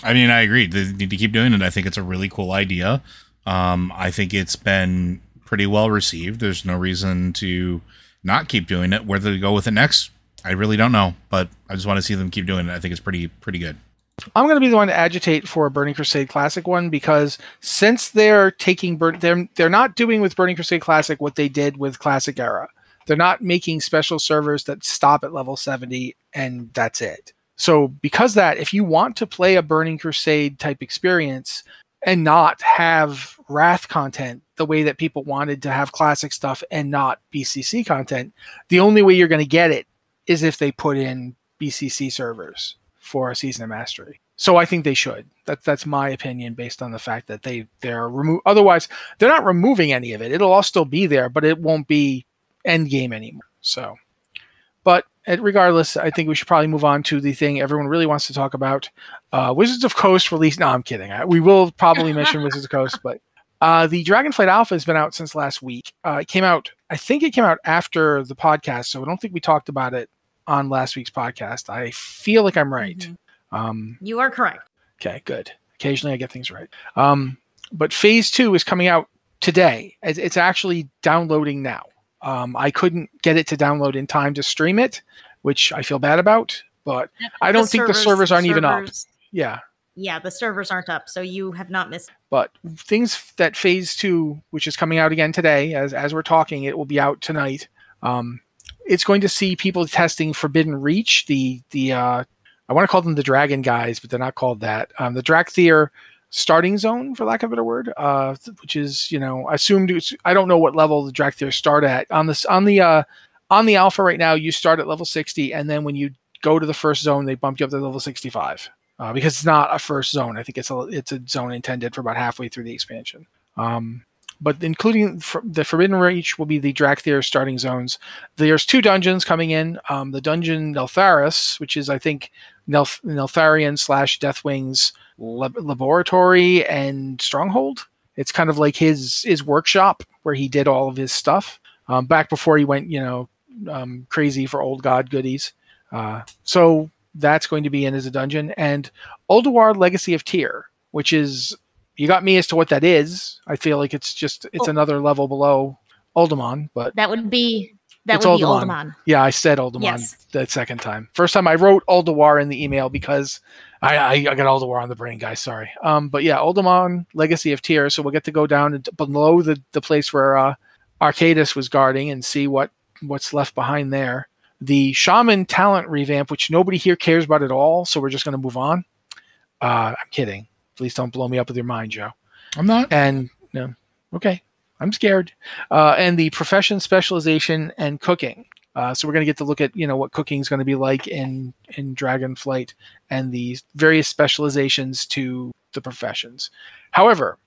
I mean, I agree. They need to keep doing it. I think it's a really cool idea. Um, I think it's been pretty well received. There's no reason to not keep doing it. Whether to go with it next, I really don't know. But I just want to see them keep doing it. I think it's pretty pretty good. I'm going to be the one to agitate for a Burning Crusade Classic one because since they're taking they're they're not doing with Burning Crusade Classic what they did with Classic Era. They're not making special servers that stop at level 70 and that's it. So, because that, if you want to play a Burning Crusade type experience and not have Wrath content the way that people wanted to have classic stuff and not BCC content, the only way you're going to get it is if they put in BCC servers for a season of mastery. So I think they should. That's that's my opinion based on the fact that they they're remove. Otherwise, they're not removing any of it. It'll all still be there, but it won't be end game anymore. So, but regardless, I think we should probably move on to the thing everyone really wants to talk about. Uh, Wizards of Coast release. No, I'm kidding. I, we will probably mention Wizards of Coast, but uh, the Dragonflight Alpha has been out since last week. Uh, it came out, I think it came out after the podcast, so I don't think we talked about it on last week's podcast. I feel like I'm right. Mm-hmm. Um, you are correct. Okay, good. Occasionally I get things right. Um, but Phase Two is coming out today. It's actually downloading now. Um, I couldn't get it to download in time to stream it, which I feel bad about. But I don't the think servers, the servers aren't servers, even up. Yeah. Yeah, the servers aren't up, so you have not missed. But things that Phase Two, which is coming out again today, as as we're talking, it will be out tonight. Um, it's going to see people testing Forbidden Reach, the the uh, I want to call them the Dragon guys, but they're not called that. Um, the Dracthyr starting zone, for lack of a better word, uh, which is you know assumed. I don't know what level the Dracthyr start at on this on the uh, on the alpha right now. You start at level sixty, and then when you go to the first zone, they bump you up to level sixty-five uh, because it's not a first zone. I think it's a it's a zone intended for about halfway through the expansion. Um, but including the Forbidden Reach will be the Dracthyr starting zones. There's two dungeons coming in. Um, the dungeon Neltharus, which is I think Nelth- Neltharion slash Deathwing's lab- laboratory and stronghold. It's kind of like his his workshop where he did all of his stuff um, back before he went, you know, um, crazy for old god goodies. Uh, so that's going to be in as a dungeon, and Ulduar Legacy of Tyr, which is you got me as to what that is. I feel like it's just it's oh. another level below Uldaman, but that would be that would be Uldaman. Yeah, I said Uldaman yes. that second time. First time I wrote Ulduar in the email because I, I, I got Ulduar on the brain, guys. Sorry. Um, but yeah, Uldaman, Legacy of Tyr. So we'll get to go down below the, the place where uh, Archaedas was guarding and see what what's left behind there. The shaman talent revamp, which nobody here cares about at all, so we're just going to move on. Uh, I'm kidding. Please don't blow me up with your mind, Joe. I'm not. And no, okay, I'm scared. Uh, and the profession specialization and cooking. Uh, so we're going to get to look at you know what cooking is going to be like in in Dragonflight and the various specializations to the professions. However,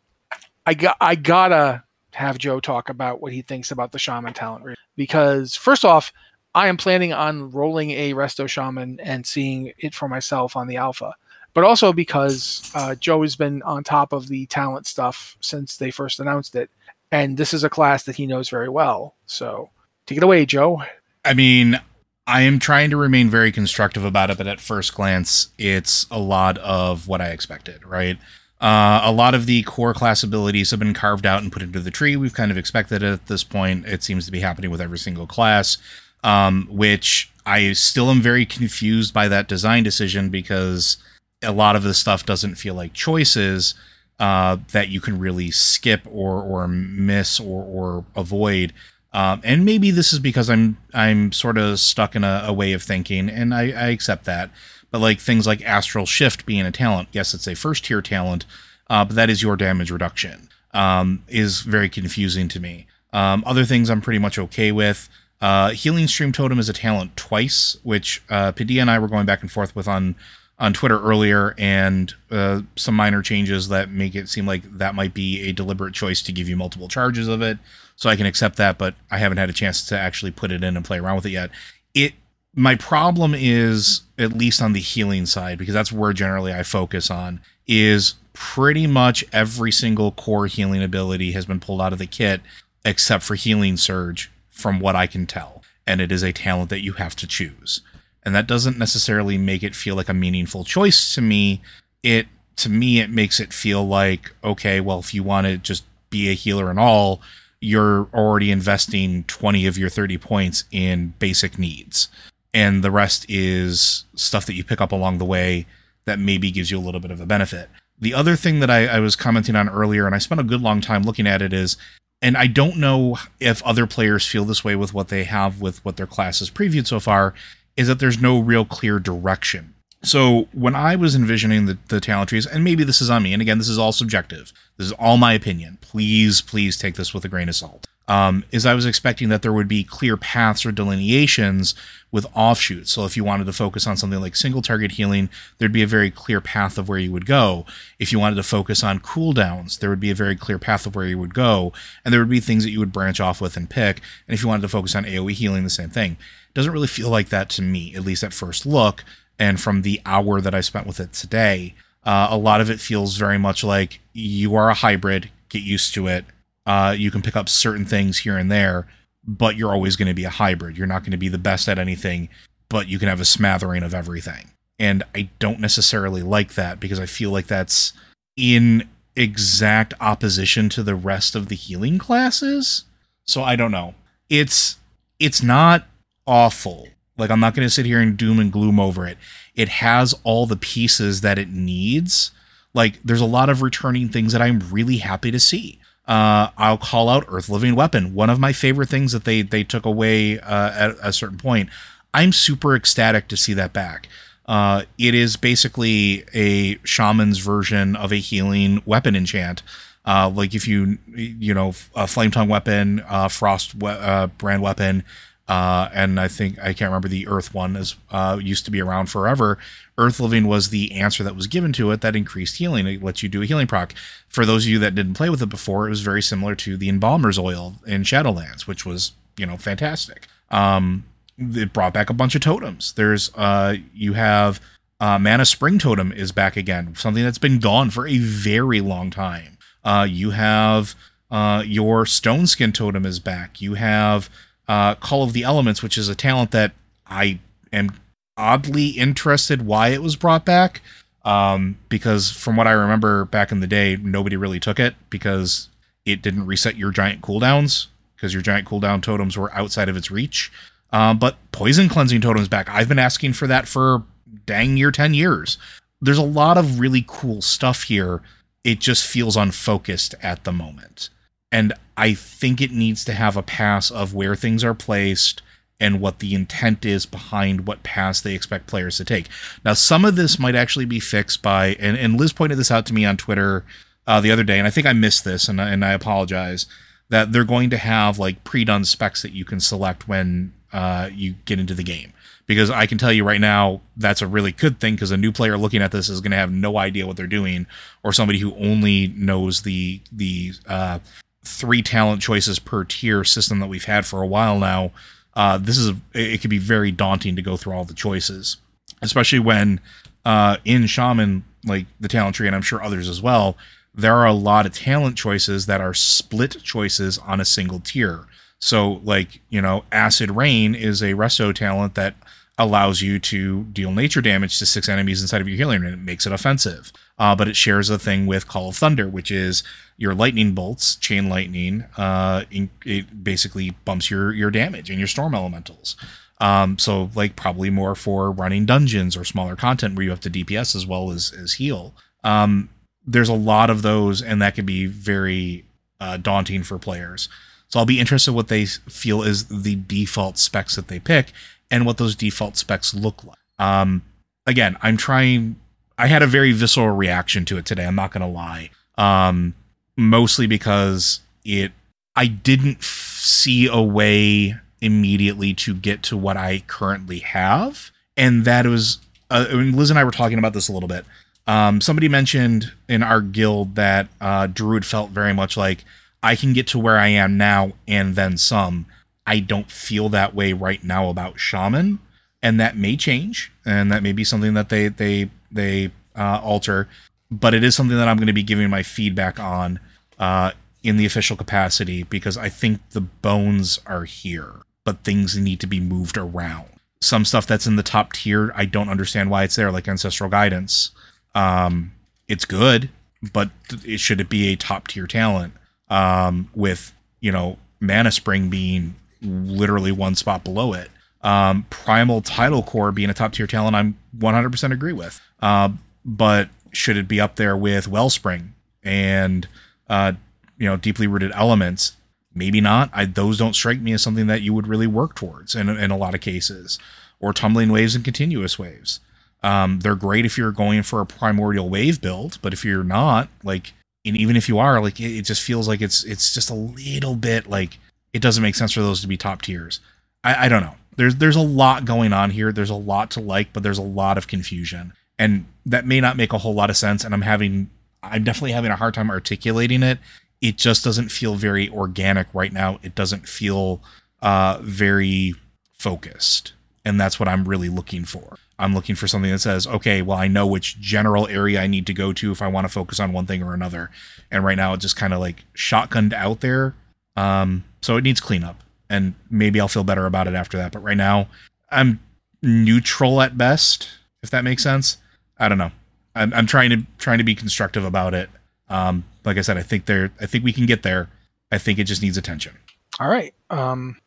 I got I gotta have Joe talk about what he thinks about the shaman talent because first off, I am planning on rolling a resto shaman and seeing it for myself on the alpha, but also because uh, Joe has been on top of the talent stuff since they first announced it, and this is a class that he knows very well. So take it away, Joe. I mean, I am trying to remain very constructive about it, but at first glance, it's a lot of what I expected, right? Uh, a lot of the core class abilities have been carved out and put into the tree. We've kind of expected it at this point. It seems to be happening with every single class, um, which I still am very confused by that design decision because a lot of the stuff doesn't feel like choices uh, that you can really skip or or miss or or avoid. Um, and maybe this is because I'm I'm sort of stuck in a, a way of thinking, and I, I, accept that. But like things like Astral Shift being a talent, yes, it's a first tier talent, uh, but that is your damage reduction. Um, is very confusing to me. Um, other things I'm pretty much okay with. Uh, Healing Stream Totem is a talent twice, which uh, Padilla and I were going back and forth with on on Twitter earlier, and uh, some minor changes that make it seem like that might be a deliberate choice to give you multiple charges of it. So I can accept that, but I haven't had a chance to actually put it in and play around with it yet. It my problem is at least on the healing side because that's where generally I focus on is pretty much every single core healing ability has been pulled out of the kit except for healing surge from what I can tell and it is a talent that you have to choose and that doesn't necessarily make it feel like a meaningful choice to me. It to me it makes it feel like okay well if you want to just be a healer and all you're already investing 20 of your 30 points in basic needs. And the rest is stuff that you pick up along the way that maybe gives you a little bit of a benefit. The other thing that I, I was commenting on earlier and i spent a good long time looking at it is and I don't know if other players feel this way with what they have with what their class has previewed so far, is that there's no real clear direction. So when I was envisioning the, the talent trees, and maybe this is on me, and again, this is all subjective. This is all my opinion. Please, please take this with a grain of salt. Um, is I was expecting that there would be clear paths or delineations with offshoots. So if you wanted to focus on something like single target healing, there'd be a very clear path of where you would go. If you wanted to focus on cooldowns, there would be a very clear path of where you would go, and there would be things that you would branch off with and pick. And if you wanted to focus on AoE healing, the same thing doesn't really feel like that to me, at least at first look. And from the hour that I spent with it today, uh, a lot of it feels very much like you are a hybrid. Get used to it. Uh, you can pick up certain things here and there, but you're always going to be a hybrid. You're not going to be the best at anything, but you can have a smattering of everything. And I don't necessarily like that because I feel like that's in exact opposition to the rest of the healing classes. So I don't know. It's it's not awful. Like I'm not going to sit here and doom and gloom over it. It has all the pieces that it needs. Like there's a lot of returning things that I'm really happy to see. Uh, I'll call out Earth Living Weapon, one of my favorite things that they they took away uh, at a certain point. I'm super ecstatic to see that back. Uh, it is basically a shaman's version of a healing weapon enchant. Uh, like if you you know a flame tongue weapon, frost we- uh, brand weapon, uh, and I think I can't remember the Earth one uh, used to be around forever. Earth Living was the answer that was given to it that increased healing. It lets you do a healing proc. For those of you that didn't play with it before, it was very similar to the Embalmer's Oil in Shadowlands, which was you know fantastic. Um, it brought back a bunch of totems. There's uh, you have uh, Mana Spring Totem is back again, something that's been gone for a very long time. Uh, you have uh, your Stone Skin Totem is back. You have uh, Call of the Elements, which is a talent that I am oddly interested why it was brought back. Um, because from what I remember back in the day, nobody really took it because it didn't reset your giant cooldowns because your giant cooldown totems were outside of its reach. Um, but poison cleansing totems back. I've been asking for that for dang near 10 years. There's a lot of really cool stuff here. It just feels unfocused at the moment. And I think it needs to have a pass of where things are placed and what the intent is behind what paths they expect players to take. Now, some of this might actually be fixed by, and, and Liz pointed this out to me on Twitter uh, the other day, and I think I missed this, and, and I apologize, that they're going to have like pre-done specs that you can select when uh, you get into the game. Because I can tell you right now, that's a really good thing because a new player looking at this is going to have no idea what they're doing, or somebody who only knows the the uh, three talent choices per tier system that we've had for a while now uh, this is it can be very daunting to go through all the choices, especially when uh, in Shaman, like the talent tree, and I'm sure others as well, there are a lot of talent choices that are split choices on a single tier. So, like you know, Acid Rain is a resto talent that allows you to deal nature damage to six enemies inside of your healing, and it makes it offensive. Uh, but it shares a thing with Call of Thunder, which is your lightning bolts, chain lightning. Uh, in, it basically bumps your your damage and your storm elementals. Um, so like probably more for running dungeons or smaller content where you have to DPS as well as as heal. Um, there's a lot of those, and that can be very uh, daunting for players. So I'll be interested what they feel is the default specs that they pick and what those default specs look like. Um, again, I'm trying. I had a very visceral reaction to it today. I'm not going to lie. Um, mostly because it I didn't f- see a way immediately to get to what I currently have, and that was. Uh, mean, Liz and I were talking about this a little bit. Um, somebody mentioned in our guild that uh, Druid felt very much like I can get to where I am now and then some. I don't feel that way right now about Shaman, and that may change, and that may be something that they they they uh, alter but it is something that I'm going to be giving my feedback on uh, in the official capacity because I think the bones are here, but things need to be moved around. Some stuff that's in the top tier, I don't understand why it's there, like ancestral guidance. Um, it's good, but it should it be a top tier talent um, with you know mana spring being literally one spot below it. Um, primal Tide core being a top tier talent, I'm 100% agree with. Uh, but should it be up there with Wellspring and uh, you know deeply rooted elements? Maybe not. I, those don't strike me as something that you would really work towards in, in a lot of cases. Or tumbling waves and continuous waves. Um, they're great if you're going for a primordial wave build, but if you're not, like, and even if you are, like, it, it just feels like it's it's just a little bit like it doesn't make sense for those to be top tiers. I, I don't know. There's there's a lot going on here. There's a lot to like, but there's a lot of confusion. And that may not make a whole lot of sense and i'm having i'm definitely having a hard time articulating it. It just doesn't feel very organic right now. It doesn't feel uh, very focused. And that's what i'm really looking for. I'm looking for something that says okay well i know which general area i need to go to if i want to focus on one thing or another. And right now it's just kind of like shotgunned out there. Um, so it needs cleanup and maybe i'll feel better about it after that but right now i'm neutral at best if that makes sense I don't know. I'm, I'm trying to trying to be constructive about it. Um, like I said, I think there. I think we can get there. I think it just needs attention. All right. Um,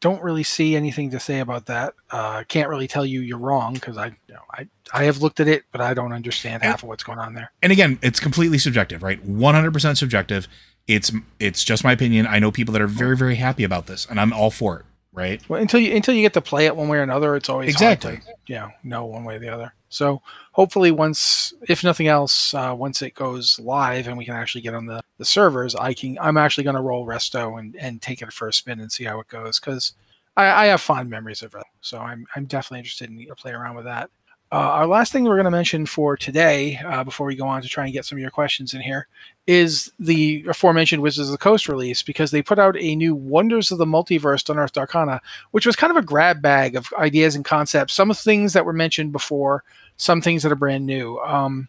don't really see anything to say about that. Uh, can't really tell you you're wrong because I, you know, I, I have looked at it, but I don't understand half of what's going on there. And again, it's completely subjective, right? 100% subjective. It's it's just my opinion. I know people that are very very happy about this, and I'm all for it right? Well, until you until you get to play it one way or another, it's always exactly to, you know know one way or the other. So hopefully, once if nothing else, uh, once it goes live and we can actually get on the, the servers, I can I'm actually going to roll Resto and and take it for a spin and see how it goes because I, I, have fond memories of it. So I'm I'm definitely interested in to play around with that. Uh, our last thing we're going to mention for today, uh, before we go on to try and get some of your questions in here, is the aforementioned Wizards of the Coast release because they put out a new Wonders of the Multiverse Unearthed Arcana, which was kind of a grab bag of ideas and concepts. Some of things that were mentioned before, some things that are brand new. Um,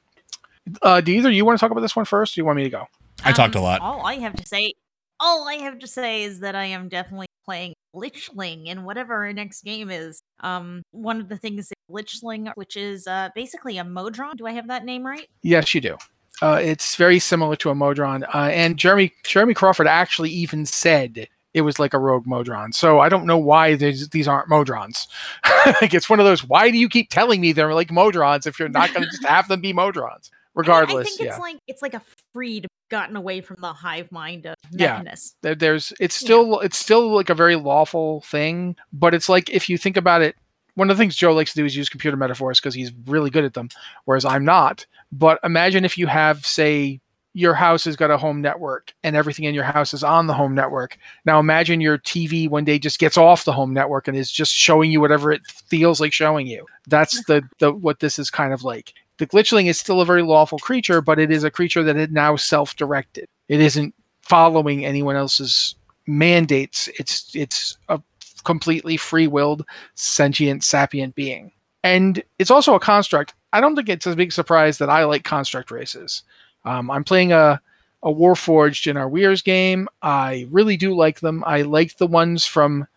uh, do either you want to talk about this one first? Or do you want me to go? I um, talked a lot. All I have to say, all I have to say is that I am definitely playing Glitchling in whatever our next game is. Um, one of the things Glitchling, which is uh, basically a Modron. Do I have that name right? Yes, you do. Uh, it's very similar to a Modron, uh, and Jeremy Jeremy Crawford actually even said it was like a rogue Modron. So I don't know why these aren't Modrons. like it's one of those. Why do you keep telling me they're like Modrons if you're not going to just have them be Modrons? regardless. I, I think it's yeah. like it's like a freed, gotten away from the hive mind of Yeah. There's it's still it's still like a very lawful thing but it's like if you think about it one of the things joe likes to do is use computer metaphors because he's really good at them whereas i'm not. But imagine if you have say your house has got a home network and everything in your house is on the home network. Now imagine your tv one day just gets off the home network and is just showing you whatever it feels like showing you. That's the, the what this is kind of like the glitchling is still a very lawful creature but it is a creature that is now self-directed it isn't following anyone else's mandates. It's it's a completely free-willed, sentient, sapient being. And it's also a construct. I don't think it's a big surprise that I like construct races. Um, I'm playing a a Warforged in our Weirs game. I really do like them. I like the ones from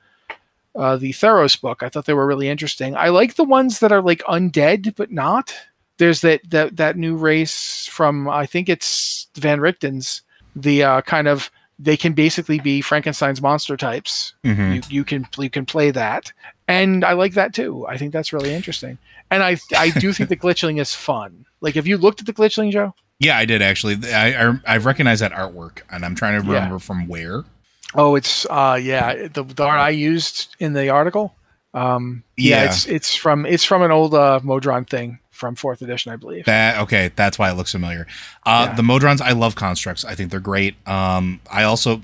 uh, the Theros book. I thought they were really interesting. I like the ones that are like undead but not. There's that that that new race from I think it's Van Richten's the uh, kind of they can basically be Frankenstein's monster types. Mhm. You you can you can play that, and I like that too. I think that's really interesting, and I I do think the glitchling is fun. Like, have you looked at the glitchling, Joe? Yeah, I did actually. I, I I've recognized that artwork, and I'm trying to Yeah. remember from where. Oh, it's uh yeah the, the art I used in the article. Um, yeah, Yeah. it's it's from it's from an old uh, Modron thing from fourth edition, I believe. That okay, that's why it looks familiar. Uh, Yeah. The Modrons, I love constructs. I think they're great. Um, I also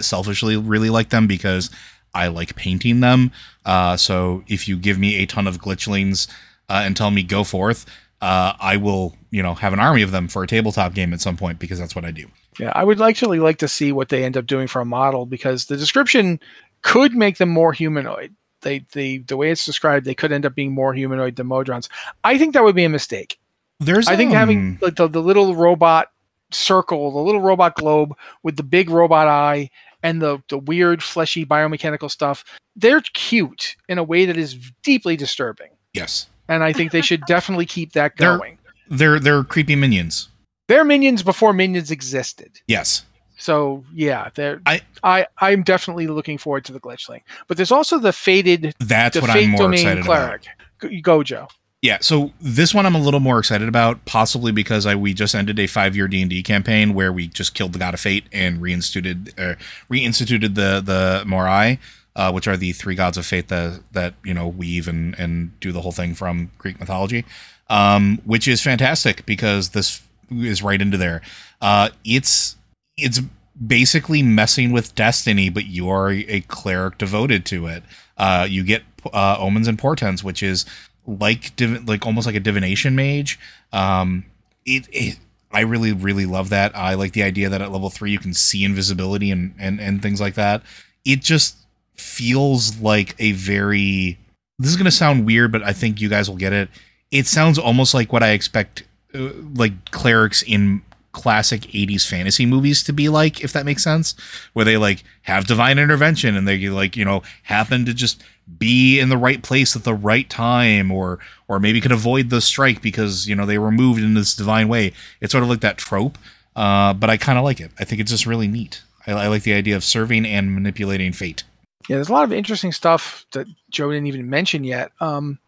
selfishly really like them because I like painting them. Uh, so if you give me a ton of glitchlings uh, and tell me go forth, uh, I will you know have an army of them for a tabletop game at some point because that's what I do. Yeah, I would actually like to see what they end up doing for a model because the description could make them more humanoid. They, they, the way it's described, they could end up being more humanoid than Modrons. I think that would be a mistake. There's I think um, having like the, the little robot circle, the little robot globe with the big robot eye and the, the weird fleshy biomechanical stuff, they're cute in a way that is deeply disturbing. yes, And I think they should definitely keep that They're- going. they're they're creepy minions. They're minions before minions existed. Yes, So yeah, they're, I- I I'm definitely looking forward to the glitchling. But there's also the faded that's the what I'm more domain excited about. cleric. Go, go Joe. Yeah, so this one I'm a little more excited about, possibly because I we just ended a five year D and D campaign where we just killed the God of Fate and reinstituted uh, reinstituted the the Moirai, uh, which are the three gods of fate that that you know weave and and do the whole thing from Greek mythology, um, which is fantastic because this is right into there. Uh, it's it's basically messing with destiny, but you are a cleric devoted to it. Uh, you get uh, omens and portents, which is like div- like almost like a divination mage. Um, it, it I really really love that. I like the idea that at level three you can see invisibility and and and things like that. It just feels like a very. This is gonna sound weird, but I think you guys will get it. It sounds almost like what I expect, uh, like clerics in classic 80s fantasy movies to be like if that makes sense where they like have divine intervention and they like you know happen to just be in the right place at the right time or or maybe could avoid the strike because you know they were moved in this divine way. It's sort of like that trope uh, but i kind of like it. I think it's just really neat. I, I like the idea of serving and manipulating fate. Yeah, there's a lot of interesting stuff that Joe didn't even mention yet. Um,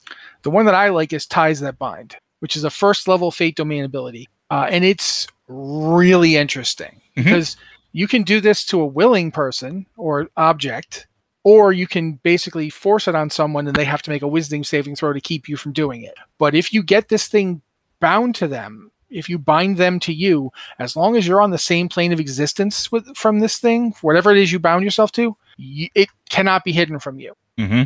the one that I like is Ties That Bind, which is a first level Fate Domain ability, uh, and it's really interesting Mhm. because you can do this to a willing person or object, or you can basically force it on someone and they have to make a Wisdom saving throw to keep you from doing it. But if you get this thing bound to them, if you bind them to you, as long as you're on the same plane of existence with from this thing, whatever it is you bound yourself to, it cannot be hidden from you. mm-hmm.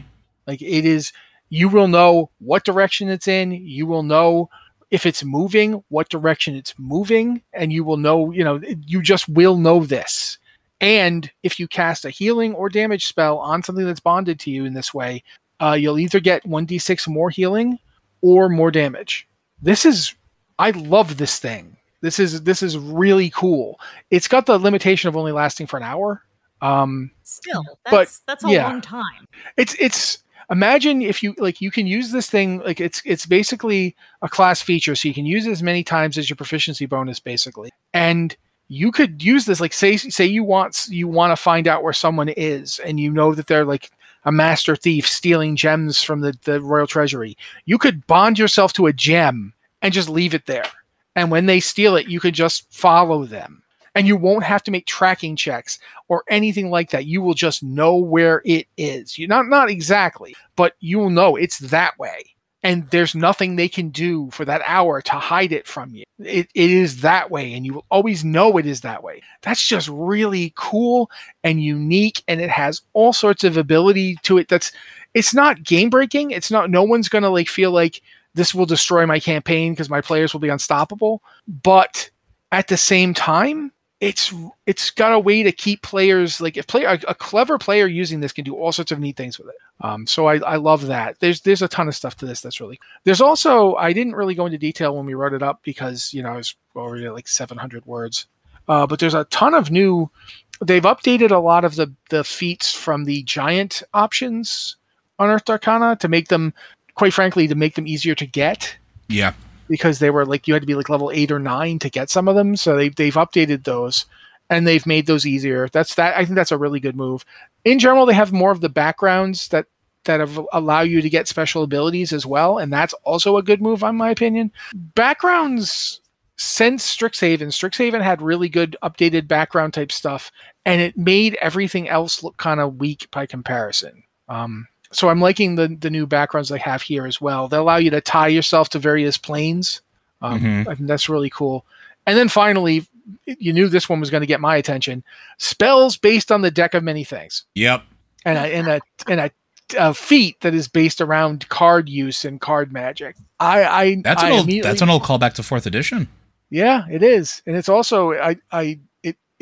Like it is, you will know what direction it's in. You will know if it's moving, what direction it's moving, and you will know, you know, you just will know this. And if you cast a healing or damage spell on something that's bonded to you in this way, uh, you'll either get 1d6 more healing or more damage. This is, I love this thing. This is this is really cool. It's got the limitation of only lasting for an hour. Um, Still, that's But, that's a yeah. long time. it's it's imagine if you like you can use this thing like it's it's basically a class feature so you can use it as many times as your proficiency bonus basically. And you could use this like say say you want you want to find out where someone is and you know that they're like a master thief stealing gems from the, the royal treasury. You could bond yourself to a gem and just leave it there. And when they steal it, you could just follow them. And you won't have to make tracking checks or anything like that. You will just know where it is. You not not exactly, but you will know it's that way. And there's nothing they can do for that hour to hide it from you. It, it is that way, and you will always know it is that way. That's just really cool and unique, and it has all sorts of ability to it. That's it's not game breaking. It's not no one's gonna like feel like this will destroy my campaign because my players will be unstoppable. But at the same time, it's it's got a way to keep players like if player a, a, clever player using this can do all sorts of neat things with it. Um, so I, I love that. There's there's a ton of stuff to this that's really. There's also I didn't really go into detail when we wrote it up because you know I was already at like 700 words. Uh, but there's a ton of new. They've updated a lot of the the feats from the giant options Unearthed Arcana to make them, quite frankly, to make them easier to get. Yeah because they were like you had to be like level eight or nine to get some of them. So they they've updated those and they've made those easier. That's that. I think that's a really good move. In general, they have more of the backgrounds that that have, allow you to get special abilities as well, and that's also a good move, in my opinion. Backgrounds since Strixhaven, Strixhaven had really good updated background type stuff, and it made everything else look kind of weak by comparison. Um, so I'm liking the the new backgrounds they have here as well. They allow you to tie yourself to various planes. Um, mm-hmm. I think that's really cool. And then finally, you knew this one was going to get my attention. Spells based on the deck of many things. Yep. And a and a and a, a feat that is based around card use and card magic. I I that's I an old that's an old callback to fourth edition. Yeah, it is, and it's also I I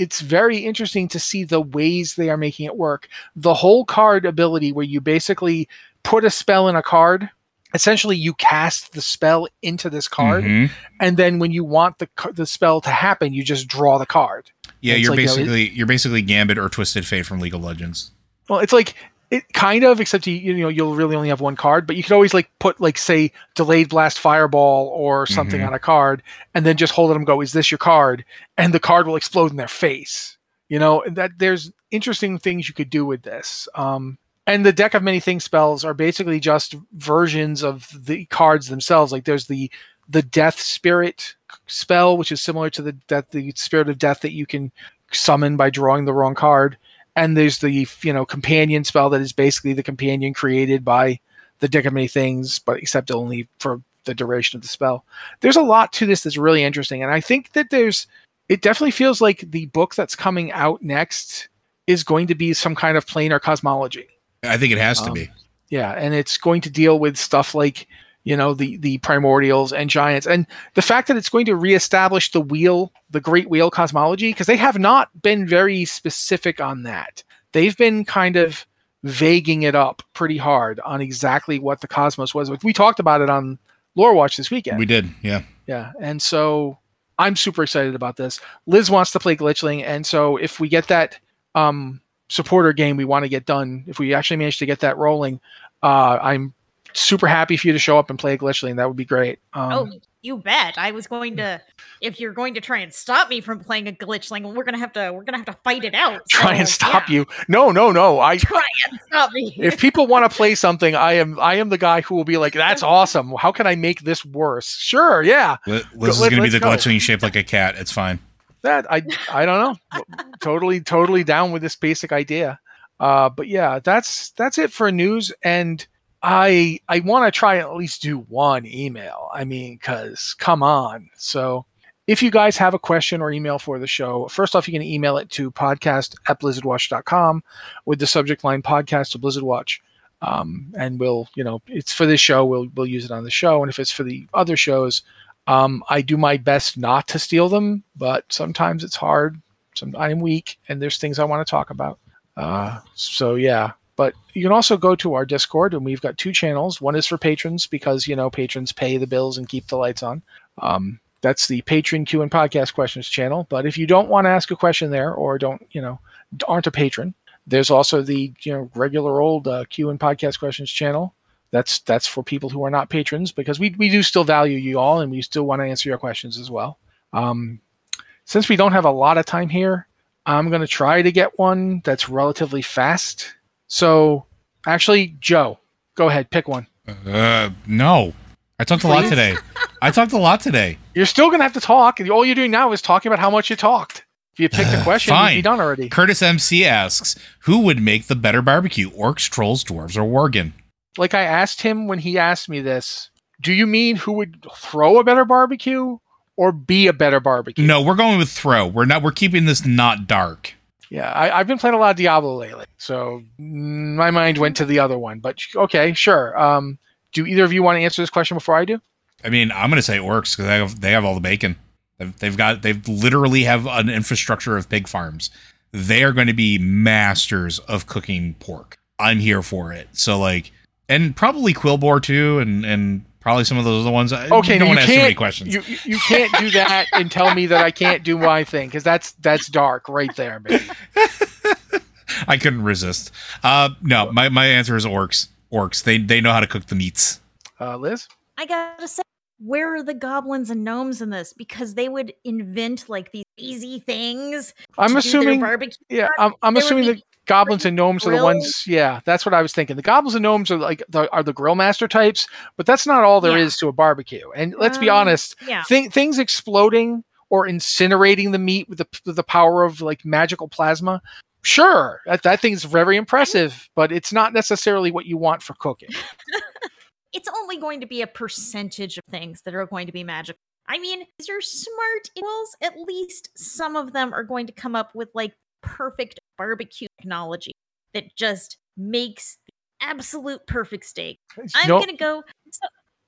it's very interesting to see the ways they are making it work. The whole card ability, where you basically put a spell in a card, essentially you cast the spell into this card, mm-hmm. and then when you want the the spell to happen, you just draw the card. Yeah, you're like, basically you know, you're basically Gambit or Twisted Fate from League of Legends. Well, it's like it kind of, except you, you know you'll really only have one card, but you could always like put like say delayed blast fireball or something mm-hmm. on a card, and then just hold it and go, "Is this your card?" And the card will explode in their face. You know that there's interesting things you could do with this. Um, and the deck of many things spells are basically just versions of the cards themselves. Like there's the the death spirit spell, which is similar to the death, the spirit of death that you can summon by drawing the wrong card and there's the you know companion spell that is basically the companion created by the deck of many things, but except only for the duration of the spell. There's a lot to this that's really interesting, and I think that there's it definitely feels like the book that's coming out next is going to be some kind of planar cosmology. I think it has to um, be. Yeah, and it's going to deal with stuff like you know the the primordials and giants. And the fact that it's going to reestablish the wheel the great wheel cosmology because they have not been very specific on that. They've been kind of vaguing it up pretty hard on exactly what the cosmos was. We talked about it on lore watch this weekend. We did yeah. Yeah and so i'm super excited about this. Liz wants to play glitchling and so if we get that um supporter game we want to get done if we actually manage to get that rolling uh, i'm super happy for you to show up and play a glitchling. That would be great. Um, oh, you bet. I was going to. If you're going to try and stop me from playing a glitchling, we're gonna have to. We're gonna have to fight it out. Try so, and stop yeah. you? No, no, no. I try and stop me. if people want to play something, I am. I am the guy who will be like, "That's awesome. How can I make this worse?" Sure, yeah. Liz is gonna be the go. glitchling shaped like a cat. It's fine. That I. I don't know. totally, totally down with this basic idea. Uh, but yeah, that's that's it for news and I I want to try at least do one email. I mean, because come on. So if you guys have a question or email for the show, first off, you can email it to podcast at blizzardwatch.com with the subject line podcast to Blizzard Watch. Um, and we'll, you know, it's for this show, we'll, we'll use it on the show. And if it's for the other shows, um, I do my best not to steal them, but sometimes it's hard. Some, I'm weak and there's things I want to talk about. Uh, so yeah, but you can also go to our Discord, and we've got two channels. One is for patrons because you know patrons pay the bills and keep the lights on. Um, that's the patron Q and podcast questions channel. But if you don't want to ask a question there, or don't you know aren't a patron, there's also the you know regular old uh, Q and podcast questions channel. That's that's for people who are not patrons because we we do still value you all, and we still want to answer your questions as well. Um, since we don't have a lot of time here, I'm going to try to get one that's relatively fast so, actually, Joe, go ahead, pick one. Uh, no. I talked a lot today. I talked a lot today. You're still going to have to talk. All you're doing now is talking about how much you talked. If you picked a question, you'd be done already. Curtis MC asks, "Who would make the better barbecue? Orcs, trolls, dwarves, or worgen?" Like I asked him when he asked me this, do you mean who would throw a better barbecue or be a better barbecue? No, we're going with throw. We're not. We're keeping this not dark. Yeah, I, I've been playing a lot of Diablo lately, so my mind went to the other one. But okay, sure. Um, do either of you want to answer this question before I do? I mean, I'm gonna say orcs because they have they have all the bacon. They've, they've got they've literally have an infrastructure of pig farms. They are going to be masters of cooking pork. I'm here for it. So like, and probably Quillbore too, and and probably some of those other ones. I Okay, don't no, you want to too many questions. You you- you can't do that and tell me that I can't do my thing because that's that's dark right there, baby. I couldn't resist. Uh, no, my my answer is orcs. Orcs. They they know how to cook the meats. Uh, Liz, I gotta say, where are the goblins and gnomes in this? Because they would invent like these easy things. I'm to do their assuming. barbecue. Yeah, I'm, I'm assuming be the goblins and gnomes are the ones. Yeah, that's what I was thinking. The goblins and gnomes are like the, are the grill master types, but that's not all there is Yeah. to a barbecue. And let's be Um, honest, Yeah. thing, things exploding or incinerating the meat with the with the power of like magical plasma. Sure, that, that thing's very impressive, but it's not necessarily what you want for cooking. it's only going to be a percentage of things that are going to be magical. I mean, these are smart equals. At least some of them are going to come up with like perfect barbecue technology that just makes the absolute perfect steak. I'm No- gonna go. So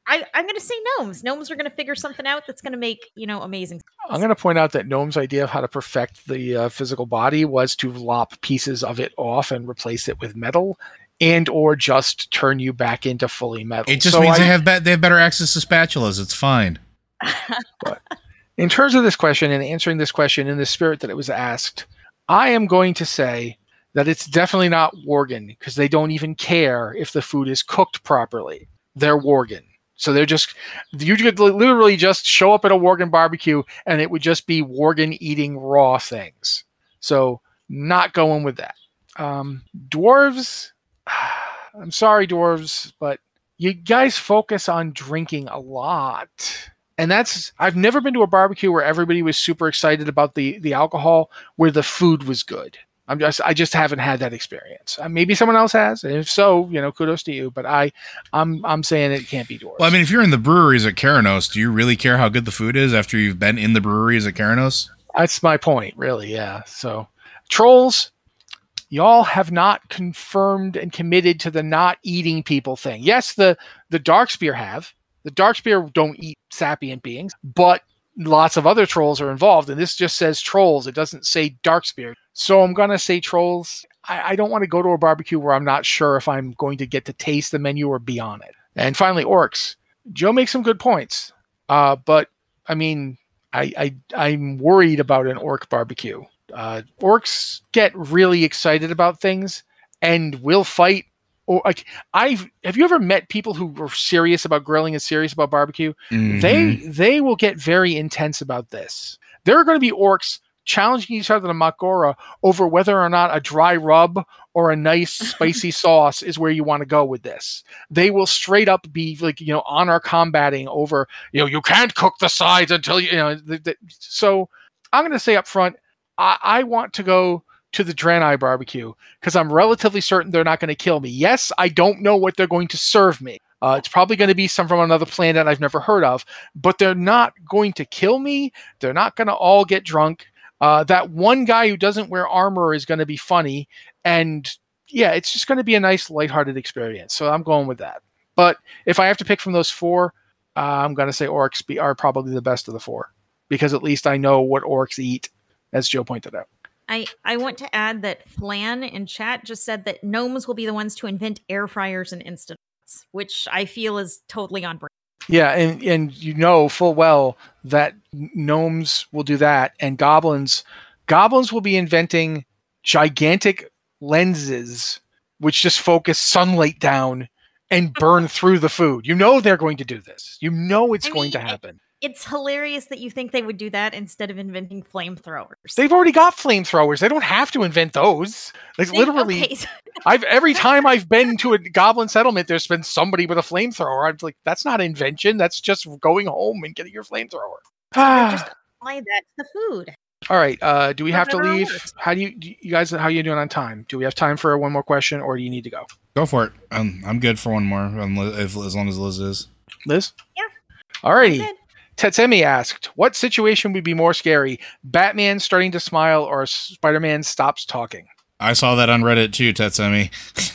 I, I'm gonna say gnomes. Gnomes are gonna figure something out that's gonna make you know amazing. I'm going to point out that Gnome's idea of how to perfect the uh, physical body was to lop pieces of it off and replace it with metal, and or just turn you back into fully metal. It just So means I- they have be- they have better access to spatulas. It's fine. in terms of this question and answering this question in the spirit that it was asked, I am going to say that it's definitely not Worgen because they don't even care if the food is cooked properly. They're Worgen. So they're just, you could literally just show up at a Worgen barbecue and it would just be Worgen eating raw things. So not going with that. Um, dwarves, I'm sorry, dwarves, but you guys focus on drinking a lot and that's I've never been to a barbecue where everybody was super excited about the the alcohol where the food was good. I'm just I just haven't had that experience. Uh, maybe someone else has, and if so, you know, kudos to you. But I, I'm I'm saying it can't be dwarves. Well, I mean, if you're in the breweries at Kharanos, do you really care how good the food is after you've been in the breweries at Kharanos? That's my point, really. Yeah. So, trolls, y'all have not confirmed and committed to the not eating people thing. Yes, the the Darkspear have. The Darkspear don't eat sapient beings, but lots of other trolls are involved, and this just says trolls. It doesn't say Darkspear. So I'm gonna say trolls. I, I don't want to go to a barbecue where I'm not sure if I'm going to get to taste the menu or be on it. And finally, orcs. Joe makes some good points, uh, but I mean, I, I I'm worried about an orc barbecue. Uh, orcs get really excited about things and will fight. Or like I've have you ever met people who are serious about grilling and serious about barbecue? They Mhm. they will get very intense about this. There are going to be orcs challenging each other to Mak'gora over whether or not a dry rub or a nice spicy sauce is where you want to go with this. They will straight up be like you know honor combating over you know you can't cook the sides until you, you know. The, the, so I'm going to say up front, I, I want to go to the Draenei barbecue because I'm relatively certain they're not going to kill me. Yes, I don't know what they're going to serve me. Uh, it's probably going to be some from another planet I've never heard of, but they're not going to kill me. They're not going to all get drunk. Uh, that one guy who doesn't wear armor is going to be funny, and yeah, it's just going to be a nice, lighthearted experience. So I'm going with that. But if I have to pick from those four, uh, I'm going to say orcs be, are probably the best of the four because at least I know what orcs eat, as Joe pointed out. I, I want to add that Flan in chat just said that gnomes will be the ones to invent air fryers and instant which I feel is totally on brand. Yeah, and and you know full well that gnomes will do that, and goblins, goblins will be inventing gigantic lenses which just focus sunlight down and burn through the food. You know they're going to do this. You know it's I going to mean, happen. It's hilarious that you think they would do that instead of inventing flamethrowers. They've already got flamethrowers. They don't have to invent those. Like They- literally, okay, I've every time I've been to a goblin settlement, there's been somebody with a flamethrower. I'm like, that's not invention. That's just going home and getting your flamethrower. just apply that to the food. All right. Uh, do we have to leave? How do you, do you guys? How are you doing on time? Do we have time for one more question, or do you need to go? Go for it. Um, I'm good for one more, if, as long as Liz is. Liz? Yeah. All righty. Good. Tetsemi asked, "What situation would be more scary? Batman starting to smile, or Spider-Man stops talking?" I saw that on Reddit too, Tetsemi.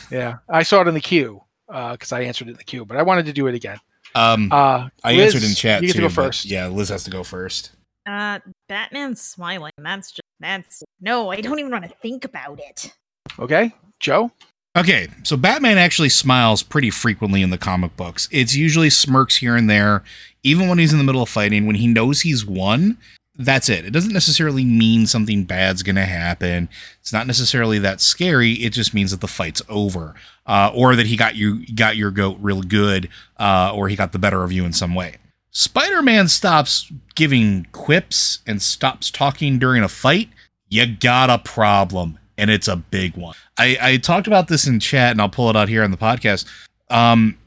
Yeah, I saw it in the queue because I answered it in the queue, but I wanted to do it again. Um, Uh, I Liz, answered in chat You get too. to go first. Yeah, Liz has to go first. Uh, Batman smiling. That's just that's no. I don't even want to think about it. Okay, Joe. Okay, so Batman actually smiles pretty frequently in the comic books. It's usually smirks here and there, even when he's in the middle of fighting. When he knows he's won, that's it. It doesn't necessarily mean something bad's going to happen. It's not necessarily that scary. It just means that the fight's over, uh, or that he got you got your goat real good, uh, or he got the better of you in some way. Spider-Man stops giving quips and stops talking during a fight. You got a problem, and it's a big one. I, I talked about this in chat, and I'll pull it out here on the podcast. Um,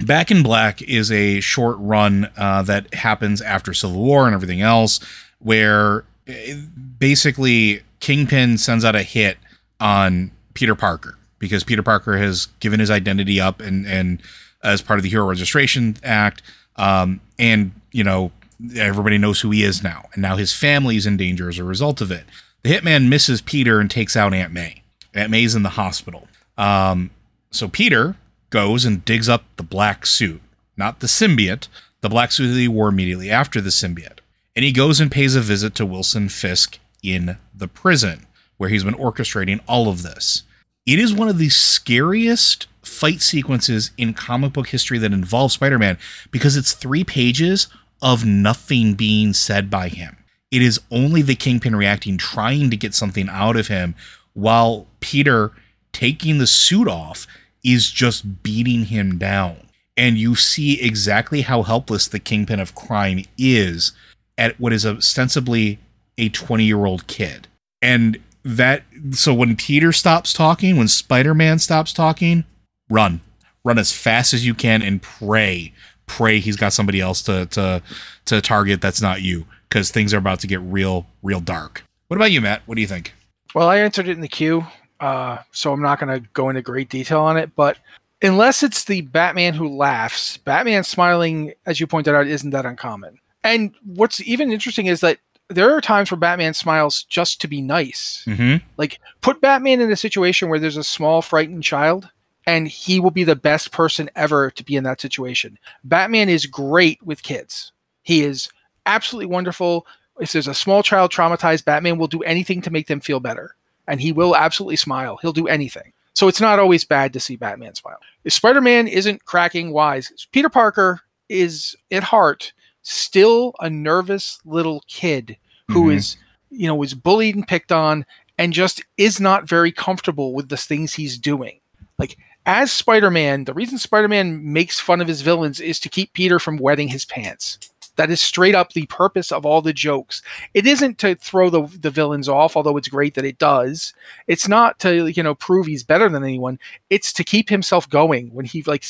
Back in Black is a short run uh, that happens after Civil War and everything else, where eh, basically Kingpin sends out a hit on Peter Parker because Peter Parker has given his identity up and and as part of the Hero Registration Act, um, and you know everybody knows who he is now, and now his family is in danger as a result of it. The hitman misses Peter and takes out Aunt May. Aunt May's in the hospital. Um, so Peter goes and digs up the black suit, not the symbiote, the black suit that he wore immediately after the symbiote. And he goes and pays a visit to Wilson Fisk in the prison, where he's been orchestrating all of this. It is one of the scariest fight sequences in comic book history that involves Spider Man because it's three pages of nothing being said by him. It is only the Kingpin reacting, trying to get something out of him, while Peter taking the suit off is just beating him down. And you see exactly how helpless the Kingpin of crime is at what is ostensibly a 20 year old kid. And that, so when Peter stops talking, when Spider Man stops talking, run. Run as fast as you can and pray. Pray he's got somebody else to, to, to target that's not you because things are about to get real, real dark. What about you, Matt? What do you think? Well, I answered it in the queue, uh, so I'm not going to go into great detail on it. But unless it's the Batman who laughs, Batman smiling, as you pointed out, isn't that uncommon. And what's even interesting is that there are times where Batman smiles just to be nice. Mm-hmm. Like, put Batman in a situation where there's a small, frightened child, and he will be the best person ever to be in that situation. Batman is great with kids. He is absolutely wonderful. If there's a small child traumatized, Batman will do anything to make them feel better. And he will absolutely smile. He'll do anything. So it's not always bad to see Batman smile. Spider Man isn't cracking wise. Peter Parker is, at heart, still a nervous little kid who Mhm. is, you know, was bullied and picked on and just is not very comfortable with the things he's doing. Like, as Spider Man, the reason Spider Man makes fun of his villains is to keep Peter from wetting his pants. That is straight up the purpose of all the jokes. It isn't to throw the, the villains off, although it's great that it does. It's not to, you know, prove he's better than anyone. It's to keep himself going when he, like,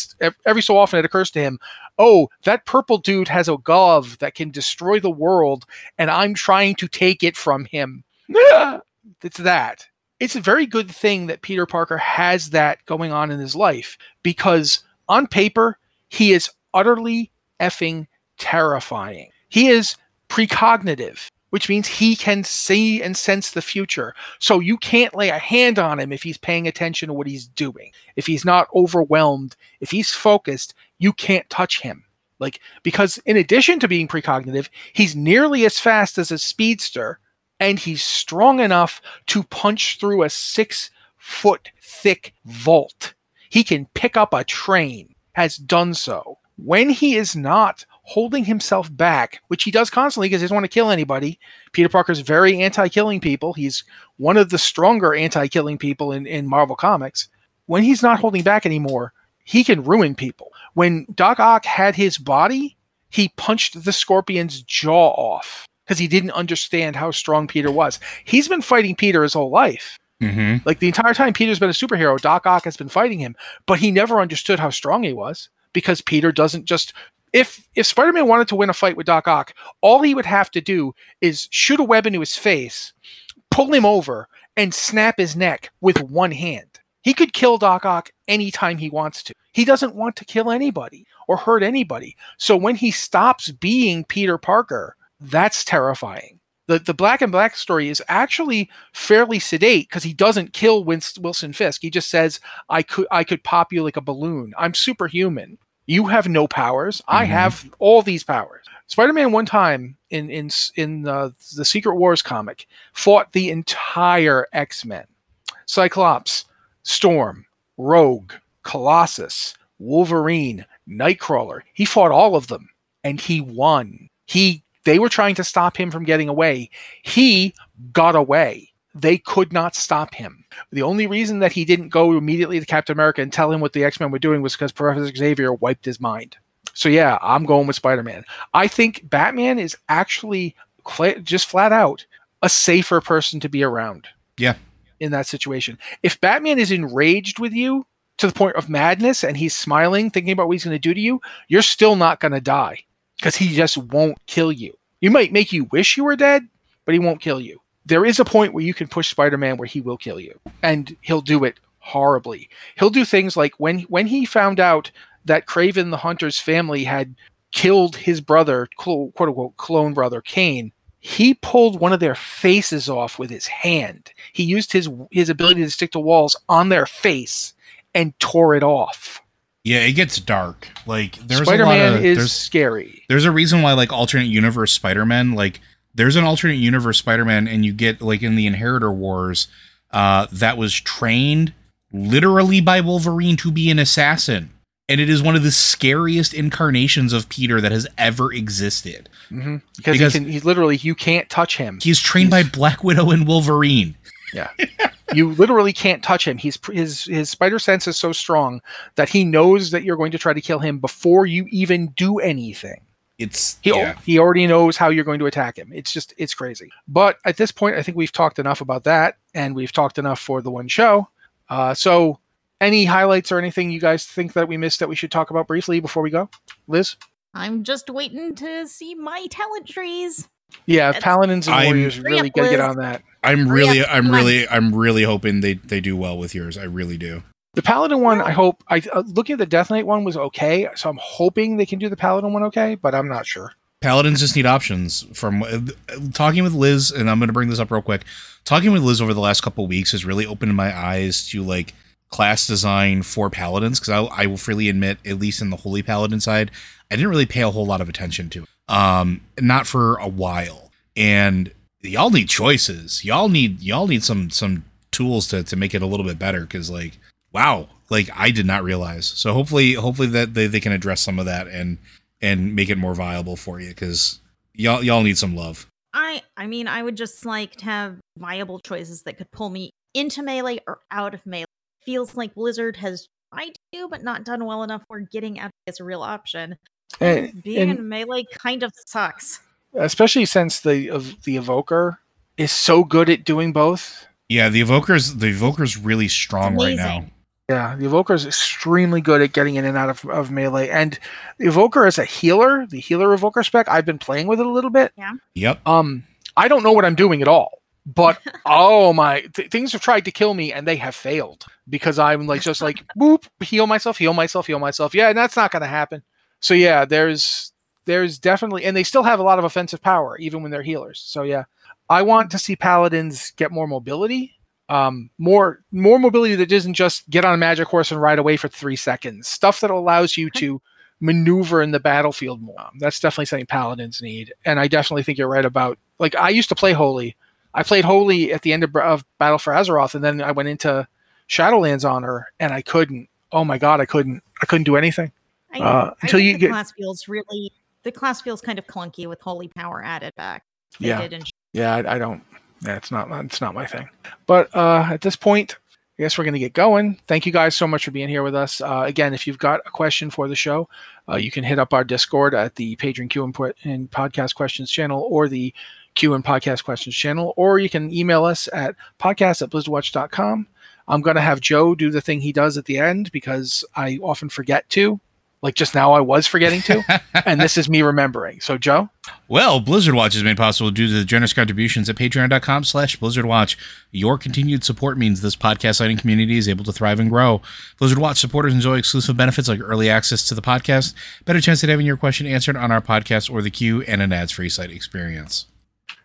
every so often it occurs to him, oh, that purple dude has a glove that can destroy the world, and I'm trying to take it from him. it's that. It's a very good thing that Peter Parker has that going on in his life because on paper, he is utterly effing terrifying. He is precognitive, which means he can see and sense the future. So you can't lay a hand on him if he's paying attention to what he's doing. If he's not overwhelmed, if he's focused, you can't touch him. Like, because in addition to being precognitive, he's nearly as fast as a speedster and he's strong enough to punch through a six foot thick vault. He can pick up a train, has done so. When he is not holding himself back, which he does constantly because he doesn't want to kill anybody, Peter Parker's very anti killing people. He's one of the stronger anti killing people in, in Marvel Comics. When he's not holding back anymore, he can ruin people. When Doc Ock had his body, he punched the scorpion's jaw off because he didn't understand how strong Peter was. He's been fighting Peter his whole life. Mm-hmm. Like the entire time Peter's been a superhero, Doc Ock has been fighting him, but he never understood how strong he was because Peter doesn't just if if Spider-Man wanted to win a fight with Doc Ock, all he would have to do is shoot a web into his face, pull him over, and snap his neck with one hand. He could kill Doc Ock anytime he wants to. He doesn't want to kill anybody or hurt anybody. So when he stops being Peter Parker, that's terrifying. The the Black and Black story is actually fairly sedate because he doesn't kill Winst- Wilson Fisk. He just says, "I could I could pop you like a balloon. I'm superhuman. You have no powers. I Mhm. have all these powers." Spider-Man one time in in in uh, the Secret Wars comic fought the entire X-Men. Cyclops, Storm, Rogue, Colossus, Wolverine, Nightcrawler. He fought all of them and he won. He they were trying to stop him from getting away. He got away. They could not stop him. The only reason that he didn't go immediately to Captain America and tell him what the X-Men were doing was because Professor Xavier wiped his mind. So yeah, I'm going with Spider-Man. I think Batman is actually just flat out a safer person to be around. Yeah. In that situation. If Batman is enraged with you to the point of madness and he's smiling, thinking about what he's going to do to you, you're still not going to die because he just won't kill you. You might make you wish you were dead, but he won't kill you. There is a point where you can push Spider-Man where he will kill you, and he'll do it horribly. He'll do things like when when he found out that Kraven the Hunter's family had killed his brother, quote unquote, clone brother Kaine. He pulled one of their faces off with his hand. He used his his ability to stick to walls on their face and tore it off. Yeah, it gets dark. Like there's Spider-Man a lot of is there's scary. there's a reason why like alternate universe Spider-Man like there's an alternate universe Spider-Man and you get like in the Inheritor Wars uh that was trained literally by Wolverine to be an assassin. And it is one of the scariest incarnations of Peter that has ever existed. hmm Because, Because- he can, he's literally you can't touch him. He's trained by Black Widow and Wolverine. Yeah. you literally can't touch him. He's his his spider sense is so strong that he knows that you're going to try to kill him before you even do anything. It's He yeah. he already knows how you're going to attack him. It's just it's crazy. But at this point, I think we've talked enough about that, and we've talked enough for the one show. Uh, so, any highlights or anything you guys think that we missed that we should talk about briefly before we go, Liz? I'm just waiting to see my talent trees. Yeah, That's- Paladins and I'm- Warriors really up, got to get on that. I'm really up, I'm come on. really I'm really hoping they they do well with yours. I really do. The Paladin one, I hope. I uh, looking at the Death Knight one was okay, so I'm hoping they can do the Paladin one okay, but I'm not sure. Paladins just need options. From uh, talking with Liz, and I'm going to bring this up real quick. Talking with Liz over the last couple weeks has really opened my eyes to like class design for paladins because I, I will freely admit, at least in the holy paladin side, I didn't really pay a whole lot of attention to. it. Um, not for a while, and y'all need choices. Y'all need y'all need some some tools to to make it a little bit better because like wow, like I did not realize. So hopefully hopefully that they, they can address some of that and and make it more viable for you because y'all y'all need some love. I I mean, I would just like to have viable choices that could pull me into melee or out of melee. Feels like Blizzard has tried to, but not done well enough where getting out is a real option. And, Being and in melee kind of sucks. especially since the of the evoker is so good at doing both. Yeah, the evoker's the evoker's really strong right now. Amazing. Yeah, the evoker is extremely good at getting in and out of, of melee. And the evoker as a healer, the healer evoker spec, I've been playing with it a little bit. Yeah. Yep. Um, I don't know what I'm doing at all. But oh my, th- things have tried to kill me and they have failed because I'm like just like boop, heal myself, heal myself, heal myself. Yeah, and that's not going to happen. So yeah, there's there's definitely, and they still have a lot of offensive power even when they're healers. So yeah, I want to see paladins get more mobility, um, more more mobility that isn't just get on a magic horse and ride away for three seconds. Stuff that allows you to maneuver in the battlefield more. Um, that's definitely something paladins need, and I definitely think you're right about. Like I used to play holy. I played holy at the end of, of Battle for Azeroth, and then I went into Shadowlands Honor, and I couldn't. Oh my god, I couldn't. I couldn't do anything. I, Uh, until think you the get- class feels really the class feels kind of clunky with holy power added back. They Yeah. Yeah, I, I don't. Yeah, it's not. It's not my thing. But uh, at this point, I guess we're going to get going. Thank you guys so much for being here with us. Uh, again, if you've got a question for the show, uh, you can hit up our Discord at the Patreon Q and, and Podcast Questions channel or the Q and Podcast Questions channel, or you can email us at podcast at blizzardwatch.com. I'm going to have Joe do the thing he does at the end because I often forget to. Like just now, I was forgetting to, and this is me remembering. So, Joe. Well, Blizzard Watch is made possible due to the generous contributions at patreon.com slash Blizzard Watch. Your continued support means this podcast sighting community is able to thrive and grow. Blizzard Watch supporters enjoy exclusive benefits like early access to the podcast, better chance at having your question answered on our podcast or the queue, and an ads-free site experience.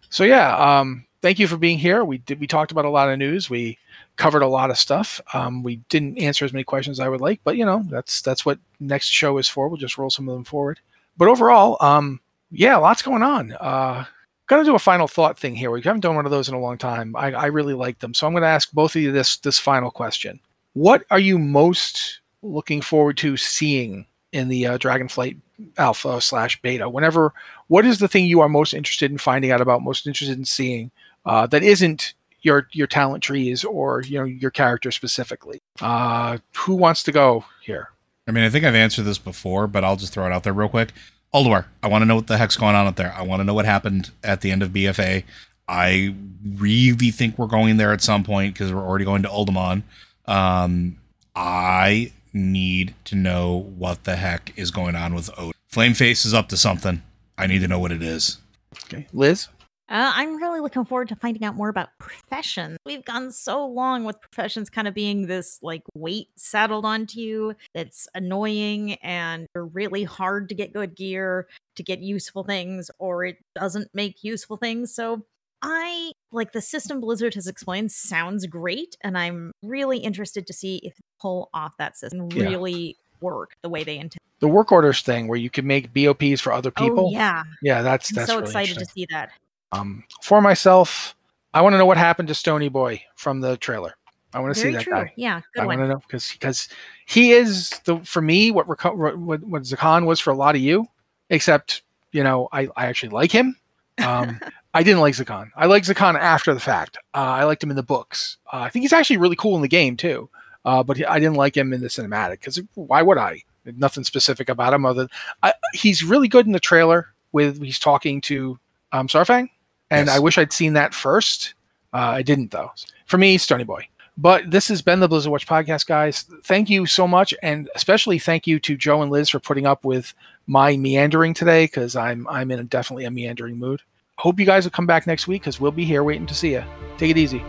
So yeah, um, thank you for being here. We did we talked about a lot of news. We covered a lot of stuff. Um, we didn't answer as many questions as I would like, but you know that's that's what next show is for. We'll just roll some of them forward. But overall, um, yeah, lots going on. Uh, gonna do a final thought thing here. We haven't done one of those in a long time. I, I really like them, so I'm gonna ask both of you this this final question. What are you most looking forward to seeing in the uh, Dragonflight Alpha slash Beta? Whenever, what is the thing you are most interested in finding out about, most interested in seeing uh, that isn't your your talent trees or you know your character specifically. Uh, who wants to go here? I mean, I think I've answered this before, but I'll just throw it out there real quick. Ulduar, I want to know what the heck's going on up there. I want to know what happened at the end of BFA. I really think we're going there at some point because we're already going to Uldaman. Um, I need to know what the heck is going on with Odyn. Flameface is up to something. I need to know what it is. Okay, Liz. Uh, I'm really looking forward to finding out more about professions. We've gone so long with professions kind of being this like weight saddled onto you that's annoying and really hard to get good gear, to get useful things, or it doesn't make useful things. So I like the system Blizzard has explained sounds great, and I'm really interested to see if they pull off that system Yeah. really work the way they intend. The work orders thing where you can make BOPs for other people. Oh yeah, yeah, that's I'm that's so really excited to see that. Um, for myself, I want to know what happened to Stony Boy from the trailer. I want to see that true. guy. Yeah, good I want to know because because he is the for me what what what Zekhan was for a lot of you, except you know I I actually like him. Um, I didn't like Zekhan. I like Zekhan after the fact. Uh, I liked him in the books. Uh, I think he's actually really cool in the game too. Uh, but he- I didn't like him in the cinematic because why would I? Nothing specific about him other. Than, I, he's really good in the trailer with he's talking to um, Saurfang, and Yes. I wish I'd seen that first. Uh, I didn't though. For me, Stony Boy. But this has been the Blizzard Watch podcast, guys. Thank you so much, and especially thank you to Joe and Liz for putting up with my meandering today because I'm I'm in a, definitely a meandering mood. Hope you guys will come back next week because we'll be here waiting to see you. Take it easy.